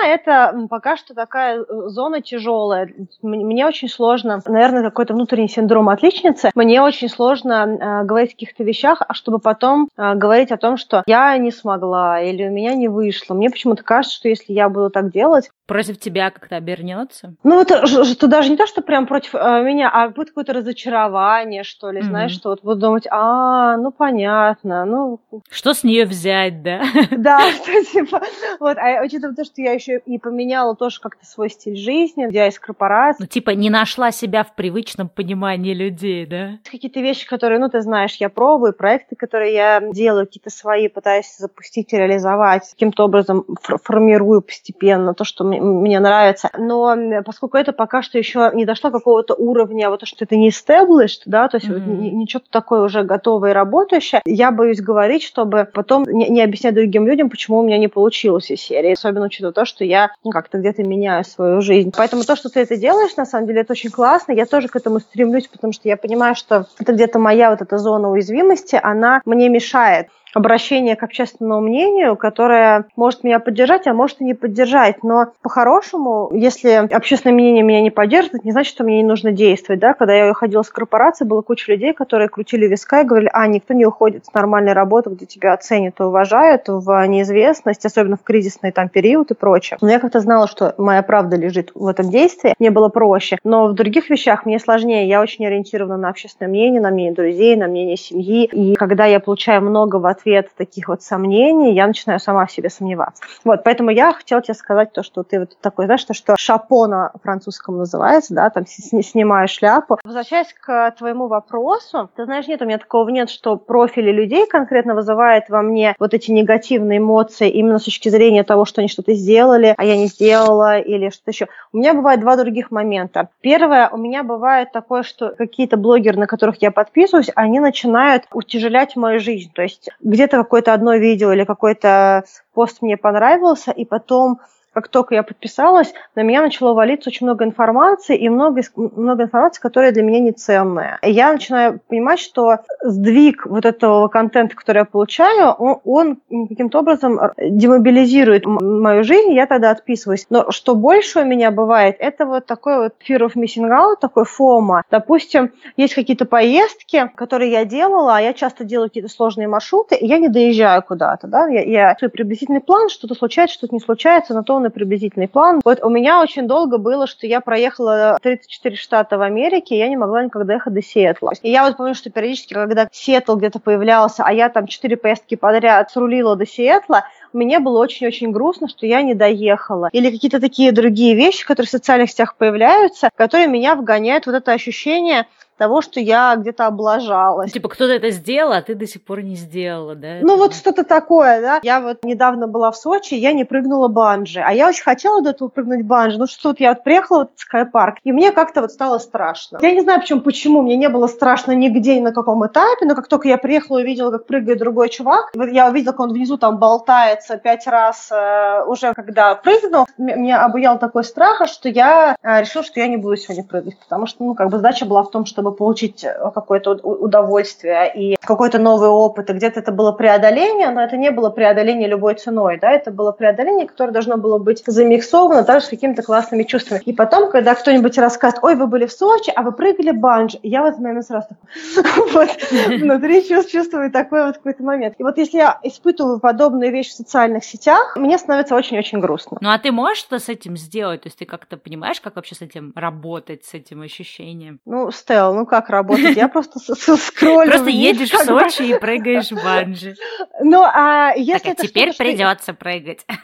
это пока что такая э, зона тяжелая. Мне очень сложно, наверное, какой-то внутренний синдром отличницы. Мне очень сложно э, говорить о каких-то вещах, а чтобы потом э, говорить о том, что я не смогла или у меня не вышло. Мне почему-то кажется, что если я буду так делать, против тебя как-то обернется? Ну, это что даже не то, что прям против э, меня, а будет какое-то разочарование, что ли, mm-hmm. знаешь, что вот буду думать, а, ну, понятно, ну... Что с нее взять, да? Да, что типа, вот, а учитывая то, что я еще и поменяла тоже как-то свой стиль жизни, я из корпорации. Ну, типа, не нашла себя в привычном понимании людей, да? Какие-то вещи, которые, ну, ты знаешь, я пробую, проекты, которые я делаю, какие-то свои, пытаюсь запустить и реализовать, каким-то образом формирую постепенно то, что мне нравится. Но поскольку это пока что еще не дошло какого-то уровня, вот то, что это не established, да, то есть mm-hmm. вот, ничего такое уже готовое и работающее, я боюсь говорить, чтобы потом не, не объяснять другим людям, почему у меня не получилось из серии. Особенно учитывая то, что я ну, как-то где-то меняю свою жизнь. Поэтому то, что ты это делаешь, на самом деле, это очень классно. Я тоже к этому стремлюсь, потому что я понимаю, что это где-то моя вот эта зона уязвимости, она мне мешает обращение к общественному мнению, которое может меня поддержать, а может и не поддержать. Но по-хорошему, если общественное мнение меня не поддержит, это не значит, что мне не нужно действовать. Да? Когда я уходила с корпорации, было куча людей, которые крутили виска и говорили, а, никто не уходит с нормальной работы, где тебя оценят и уважают в неизвестность, особенно в кризисный там период и прочее. Но я как-то знала, что моя правда лежит в этом действии, мне было проще. Но в других вещах мне сложнее. Я очень ориентирована на общественное мнение, на мнение друзей, на мнение семьи. И когда я получаю много в ответ таких вот сомнений, я начинаю сама в себе сомневаться. Вот, поэтому я хотела тебе сказать то, что ты вот такой, знаешь, то, что шапо на французском называется, да, там снимаю шляпу. Возвращаясь к твоему вопросу, ты знаешь, нет, у меня такого нет, что профили людей конкретно вызывает во мне вот эти негативные эмоции именно с точки зрения того, что они что-то сделали, а я не сделала, или что-то еще. У меня бывает два других момента. Первое, у меня бывает такое, что какие-то блогеры, на которых я подписываюсь, они начинают утяжелять мою жизнь. То есть где-то какое-то одно видео или какой-то пост мне понравился, и потом как только я подписалась, на меня начало валиться очень много информации и много, много информации, которая для меня не ценная. И я начинаю понимать, что сдвиг вот этого контента, который я получаю, он, он каким-то образом демобилизирует мою жизнь, я тогда отписываюсь. Но что больше у меня бывает, это вот такой вот fear of missing out, такой фома. Допустим, есть какие-то поездки, которые я делала, а я часто делаю какие-то сложные маршруты, и я не доезжаю куда-то, да, я, я свой приблизительный план, что-то случается, что-то не случается, на то он приблизительный план. Вот у меня очень долго было, что я проехала 34 штата в Америке, и я не могла никогда ехать до Сиэтла. И я вот помню, что периодически, когда Сиэтл где-то появлялся, а я там 4 поездки подряд срулила до Сиэтла, мне было очень-очень грустно, что я не доехала. Или какие-то такие другие вещи, которые в социальных сетях появляются, которые меня вгоняют вот это ощущение того, что я где-то облажалась. Типа кто-то это сделал, а ты до сих пор не сделала, да? Ну вот что-то такое, да. Я вот недавно была в Сочи, я не прыгнула банжи, а я очень хотела до этого прыгнуть банжи, ну что вот я вот приехала в Скайпарк, и мне как-то вот стало страшно. Я не знаю, почему, почему мне не было страшно нигде, ни на каком этапе, но как только я приехала и увидела, как прыгает другой чувак, я увидела, как он внизу там болтается пять раз э, уже, когда прыгнул, меня обуял такой страх, что я э, решила, что я не буду сегодня прыгать, потому что, ну, как бы задача была в том, чтобы получить э, какое-то удовольствие и какой-то новый опыт, и где-то это было преодоление, но это не было преодоление любой ценой, да, это было преодоление, которое должно было быть замиксовано также с какими-то классными чувствами. И потом, когда кто-нибудь рассказывает, ой, вы были в Сочи, а вы прыгали банж, я в этот момент сразу вот, внутри чувствую такой вот какой-то момент. И вот если я испытываю подобные вещи в социальных сетях, мне становится очень-очень грустно. Ну а ты можешь что с этим сделать? То есть ты как-то понимаешь, как вообще с этим работать, с этим ощущением? Ну, Стелл, ну как работать? Я просто скроллю Просто едешь в Сочи и прыгаешь в банджи. Ну, а если это теперь придется прыгать.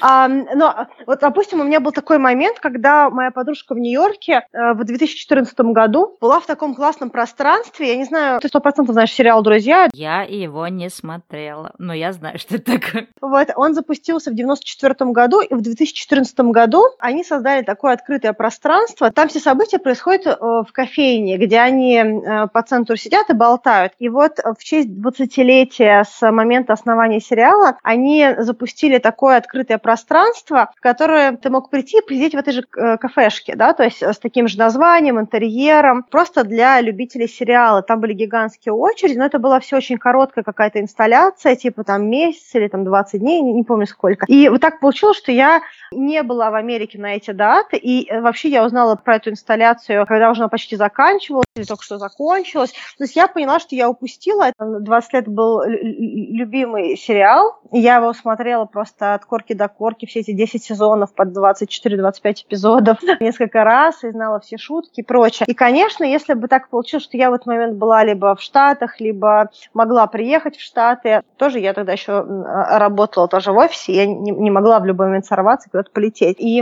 Ну, вот, допустим, у меня был такой момент, когда моя подружка в Нью-Йорке э, в 2014 году была в таком классном пространстве. Я не знаю, ты сто процентов знаешь сериал «Друзья». Я его не смотрела, но я знаю, что это такое. Вот, он запустился в 94 году, и в 2014 году они создали такое открытое пространство. Там все события происходят э, в кофейне, где они э, по центру сидят и болтают. И вот в честь 20-летия с момента основания сериала они запустили такое открытое пространство, в которое ты мог прийти и посидеть в этой же э, кафешке, да, то есть с таким же названием, интерьером, просто для любителей сериала. Там были гигантские очереди, но это была все очень короткая какая-то инсталляция, типа там месяц или там 20 дней, не, не помню сколько. И вот так получилось, что я не была в Америке на эти даты, и э, вообще я узнала про эту инсталляцию, когда уже она почти заканчивалась, или только что закончилась. То есть я поняла, что я упустила. 20 лет был любимый сериал, я его смотрела просто от корки до корки, все эти 10 сезонов под 24-25 эпизодов несколько раз, и знала все шутки и прочее. И, конечно, если бы так получилось, что я в этот момент была либо в Штатах, либо могла приехать в Штаты, тоже я тогда еще работала тоже в офисе, я не, не могла в любой момент сорваться и куда-то полететь. И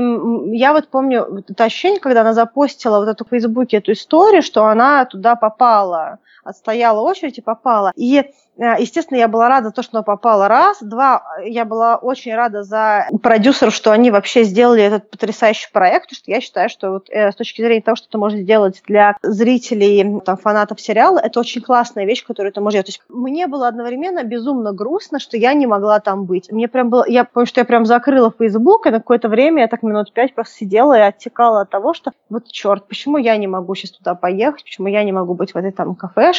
я вот помню это ощущение, когда она запостила вот эту в Фейсбуке эту историю, что она туда попала, отстояла очередь и попала. И Э, естественно, я была рада то, что попала раз. Два, я была очень рада за продюсеров, что они вообще сделали этот потрясающий проект, потому что я считаю, что вот, э, с точки зрения того, что ты можешь сделать для зрителей, там, фанатов сериала, это очень классная вещь, которую ты можешь делать. То есть мне было одновременно безумно грустно, что я не могла там быть. Мне прям было, я помню, что я прям закрыла Facebook, и на какое-то время я так минут пять просто сидела и оттекала от того, что вот черт, почему я не могу сейчас туда поехать, почему я не могу быть в этой там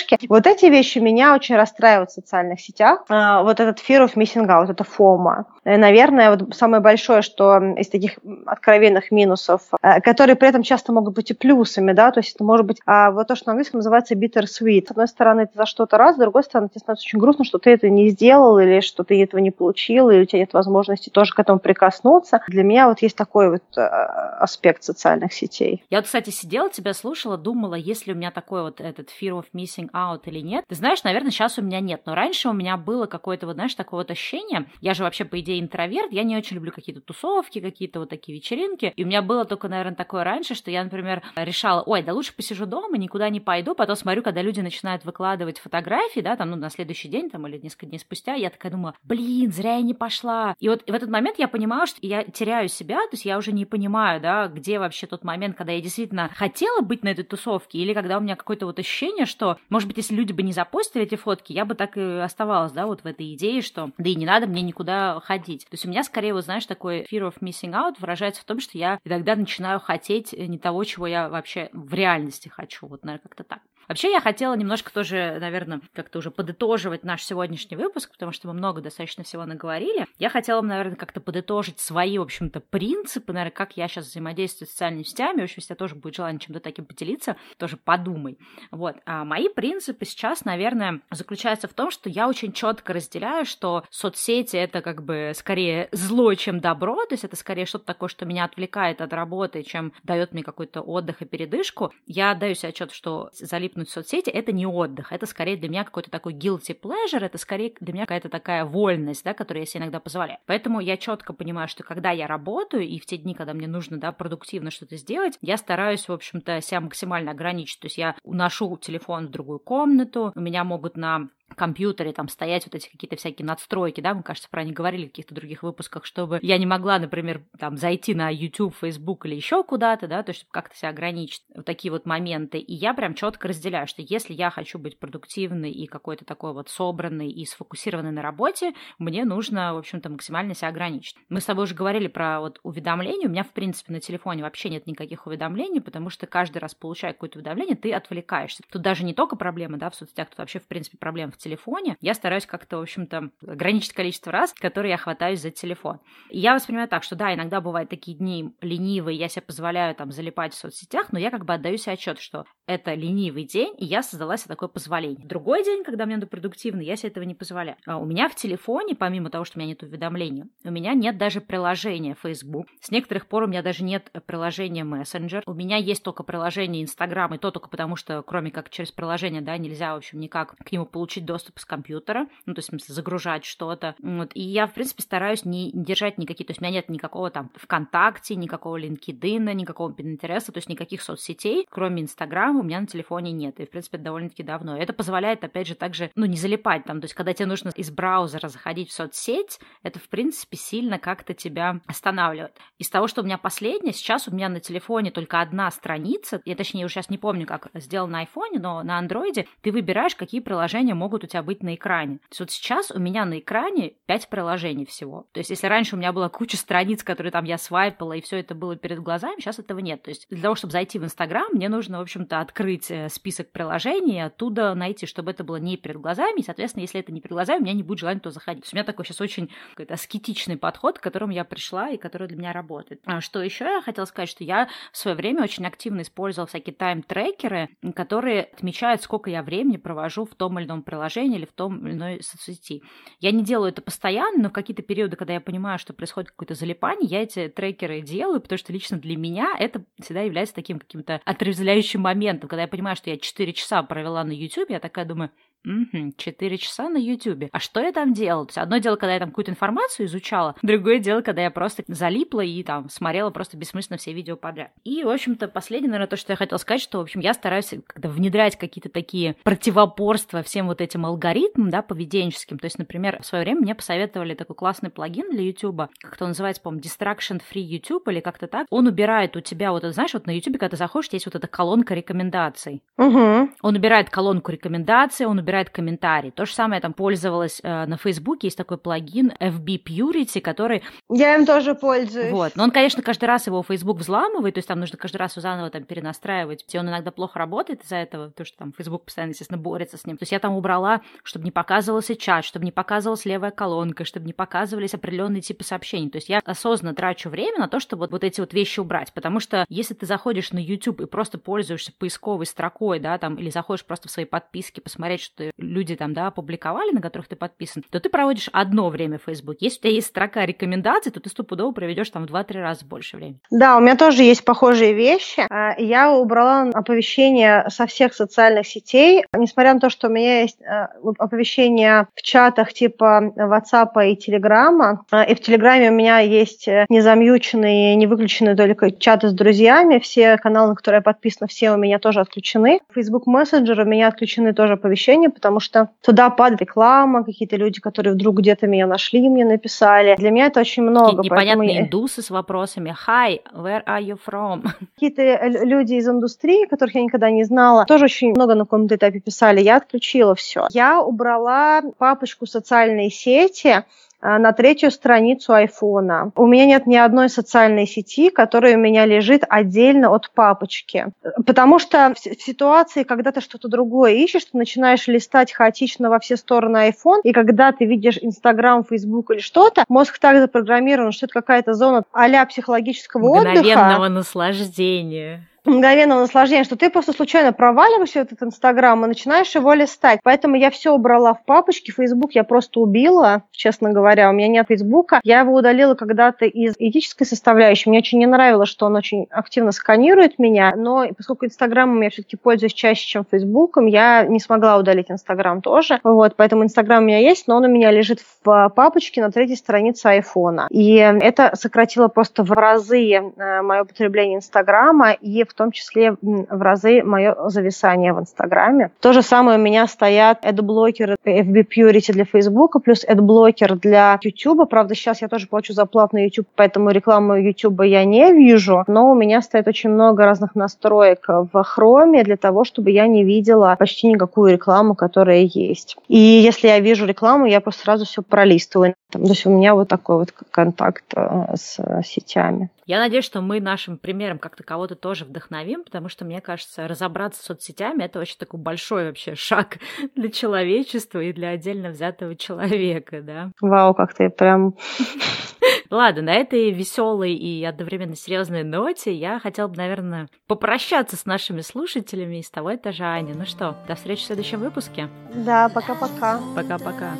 кафешке. Вот эти вещи меня очень расстраивают в социальных сетях. А, вот этот fear of missing out, это фома. Э, наверное, вот самое большое, что из таких откровенных минусов, э, которые при этом часто могут быть и плюсами, да, то есть это может быть а, вот то, что на английском называется bitter sweet. С одной стороны, ты за что-то раз, с другой стороны, тебе становится очень грустно, что ты это не сделал, или что ты этого не получил, или у тебя нет возможности тоже к этому прикоснуться. Для меня вот есть такой вот э, аспект социальных сетей. Я вот, кстати, сидела, тебя слушала, думала, есть ли у меня такой вот этот fear of missing out или нет. Ты знаешь, наверное, сейчас у меня нет, но раньше у меня было какое-то, вот, знаешь, такое вот ощущение, я же вообще, по идее, интроверт, я не очень люблю какие-то тусовки, какие-то вот такие вечеринки, и у меня было только, наверное, такое раньше, что я, например, решала, ой, да лучше посижу дома, никуда не пойду, потом смотрю, когда люди начинают выкладывать фотографии, да, там, ну, на следующий день, там, или несколько дней спустя, я такая думаю, блин, зря я не пошла. И вот в этот момент я понимала, что я теряю себя, то есть я уже не понимаю, да, где вообще тот момент, когда я действительно хотела быть на этой тусовке, или когда у меня какое-то вот ощущение, что, может быть, если люди бы не запостили эти фотки, я бы так и оставалась, да, вот в этой идее, что да и не надо мне никуда ходить. То есть у меня скорее, вот знаешь, такой fear of missing out выражается в том, что я иногда начинаю хотеть не того, чего я вообще в реальности хочу. Вот, наверное, как-то так. Вообще, я хотела немножко тоже, наверное, как-то уже подытоживать наш сегодняшний выпуск, потому что мы много достаточно всего наговорили. Я хотела, наверное, как-то подытожить свои, в общем-то, принципы, наверное, как я сейчас взаимодействую с социальными сетями. В общем, если тоже будет желание чем-то таким поделиться, тоже подумай. Вот. А мои принципы сейчас, наверное, заключаются в том, что я очень четко разделяю, что соцсети — это как бы скорее зло, чем добро, то есть это скорее что-то такое, что меня отвлекает от работы, чем дает мне какой-то отдых и передышку. Я даю себе отчет, что залип залипнуть в соцсети, это не отдых, это скорее для меня какой-то такой guilty pleasure, это скорее для меня какая-то такая вольность, да, которую я себе иногда позволяю. Поэтому я четко понимаю, что когда я работаю, и в те дни, когда мне нужно, да, продуктивно что-то сделать, я стараюсь, в общем-то, себя максимально ограничить. То есть я уношу телефон в другую комнату, у меня могут на компьютере там стоять вот эти какие-то всякие надстройки, да, мы, кажется, про них говорили в каких-то других выпусках, чтобы я не могла, например, там зайти на YouTube, Facebook или еще куда-то, да, то есть как-то себя ограничить, вот такие вот моменты. И я прям четко разделяю, что если я хочу быть продуктивной и какой-то такой вот собранной и сфокусированной на работе, мне нужно, в общем-то, максимально себя ограничить. Мы с тобой уже говорили про вот уведомления, у меня, в принципе, на телефоне вообще нет никаких уведомлений, потому что каждый раз получая какое-то уведомление, ты отвлекаешься. Тут даже не только проблема, да, в соцсетях, тут вообще, в принципе, проблема телефоне, я стараюсь как-то, в общем-то, ограничить количество раз, которые я хватаюсь за телефон. И я воспринимаю так, что да, иногда бывают такие дни ленивые, я себе позволяю там залипать в соцсетях, но я как бы отдаю себе отчет, что это ленивый день, и я создала себе такое позволение. Другой день, когда мне надо продуктивно, я себе этого не позволяю. А у меня в телефоне, помимо того, что у меня нет уведомлений, у меня нет даже приложения Facebook. С некоторых пор у меня даже нет приложения Messenger. У меня есть только приложение Instagram, и то только потому, что кроме как через приложение, да, нельзя, в общем, никак к нему получить доступ с компьютера, ну, то есть, в смысле, загружать что-то. Вот. И я, в принципе, стараюсь не держать никакие, то есть у меня нет никакого там ВКонтакте, никакого LinkedIn, никакого Pinterest, то есть никаких соцсетей, кроме Инстаграма, у меня на телефоне нет. И, в принципе, довольно-таки давно. Это позволяет, опять же, также, ну, не залипать там. То есть, когда тебе нужно из браузера заходить в соцсеть, это, в принципе, сильно как-то тебя останавливает. Из того, что у меня последнее, сейчас у меня на телефоне только одна страница, я точнее уже сейчас не помню, как сделано на айфоне, но на андроиде ты выбираешь, какие приложения могут у тебя быть на экране. То есть вот сейчас у меня на экране 5 приложений всего. То есть если раньше у меня была куча страниц, которые там я свайпала, и все это было перед глазами, сейчас этого нет. То есть для того, чтобы зайти в Инстаграм, мне нужно, в общем-то, открыть э, список приложений оттуда найти, чтобы это было не перед глазами, и, соответственно, если это не перед глазами, у меня не будет желания туда заходить. То у меня такой сейчас очень какой-то аскетичный подход, к которому я пришла и который для меня работает. А что еще я хотела сказать, что я в свое время очень активно использовала всякие тайм-трекеры, которые отмечают, сколько я времени провожу в том или ином приложении или в том или иной соцсети. Я не делаю это постоянно, но в какие-то периоды, когда я понимаю, что происходит какое-то залипание, я эти трекеры делаю, потому что лично для меня это всегда является таким каким-то отрезвляющим моментом, когда я понимаю, что я 4 часа провела на YouTube, я такая думаю, Угу, 4 часа на Ютубе. А что я там делала? То есть одно дело, когда я там какую-то информацию изучала, другое дело, когда я просто залипла и там смотрела просто бессмысленно все видео подряд. И, в общем-то, последнее, наверное, то, что я хотела сказать, что, в общем, я стараюсь когда внедрять какие-то такие противоборства всем вот этим алгоритмам, да, поведенческим. То есть, например, в свое время мне посоветовали такой классный плагин для YouTube, как то называется, по-моему, Distraction Free YouTube или как-то так. Он убирает у тебя вот, знаешь, вот на YouTube, когда ты заходишь, есть вот эта колонка рекомендаций. Угу. Он убирает колонку рекомендаций, он убирает убирает комментарии. То же самое я там пользовалась э, на Фейсбуке, есть такой плагин FB Purity, который... Я им тоже пользуюсь. Вот. Но он, конечно, каждый раз его Facebook взламывает, то есть там нужно каждый раз его заново там перенастраивать. И он иногда плохо работает из-за этого, потому что там Facebook постоянно, естественно, борется с ним. То есть я там убрала, чтобы не показывался чат, чтобы не показывалась левая колонка, чтобы не показывались определенные типы сообщений. То есть я осознанно трачу время на то, чтобы вот, вот эти вот вещи убрать. Потому что если ты заходишь на YouTube и просто пользуешься поисковой строкой, да, там, или заходишь просто в свои подписки посмотреть, что люди там, да, опубликовали, на которых ты подписан, то ты проводишь одно время в Facebook. Если у тебя есть строка рекомендаций, то ты стопудово проведешь там в 2-3 раза больше времени. Да, у меня тоже есть похожие вещи. А, я убрала оповещения со всех социальных сетей, несмотря на то, что у меня есть а, оповещения в чатах типа WhatsApp и Telegram, а, и в Телеграме у меня есть э, незамьюченные, не выключенные только чаты с друзьями, все каналы, на которые я подписана, все у меня тоже отключены. Facebook Messenger у меня отключены тоже оповещения, потому что туда падает реклама, какие-то люди, которые вдруг где-то меня нашли, мне написали. Для меня это очень много. Какие непонятные я... индусы с вопросами «Hi, where are you from?» Какие-то люди из индустрии, которых я никогда не знала, тоже очень много на каком-то этапе писали. Я отключила все. Я убрала папочку социальные сети, на третью страницу айфона. У меня нет ни одной социальной сети, которая у меня лежит отдельно от папочки. Потому что в ситуации, когда ты что-то другое ищешь, ты начинаешь листать хаотично во все стороны iPhone, и когда ты видишь Инстаграм, Фейсбук или что-то, мозг так запрограммирован, что это какая-то зона а психологического Мгновенного отдыха. наслаждения мгновенного наслаждения, что ты просто случайно проваливаешься в этот Инстаграм и начинаешь его листать. Поэтому я все убрала в папочки. Фейсбук я просто убила, честно говоря. У меня нет Фейсбука. Я его удалила когда-то из этической составляющей. Мне очень не нравилось, что он очень активно сканирует меня. Но поскольку Инстаграмом я все-таки пользуюсь чаще, чем Фейсбуком, я не смогла удалить Инстаграм тоже. Вот, поэтому Инстаграм у меня есть, но он у меня лежит в папочке на третьей странице айфона. И это сократило просто в разы э, мое потребление Инстаграма и в том числе в разы мое зависание в Инстаграме. То же самое у меня стоят AdBlocker FB Purity для Фейсбука, плюс AdBlocker для YouTube. Правда, сейчас я тоже плачу за платный YouTube, поэтому рекламу YouTube я не вижу, но у меня стоит очень много разных настроек в Chrome для того, чтобы я не видела почти никакую рекламу, которая есть. И если я вижу рекламу, я просто сразу все пролистываю. То есть у меня вот такой вот контакт э, с сетями. Я надеюсь, что мы нашим примером как-то кого-то тоже вдохновим, потому что, мне кажется, разобраться с соцсетями — это очень такой большой вообще шаг для человечества и для отдельно взятого человека, да. Вау, как ты прям... Ладно, на этой веселой и одновременно серьезной ноте я хотела бы, наверное, попрощаться с нашими слушателями из того этажа Аня. Ну что, до встречи в следующем выпуске. Да, пока-пока. Пока-пока.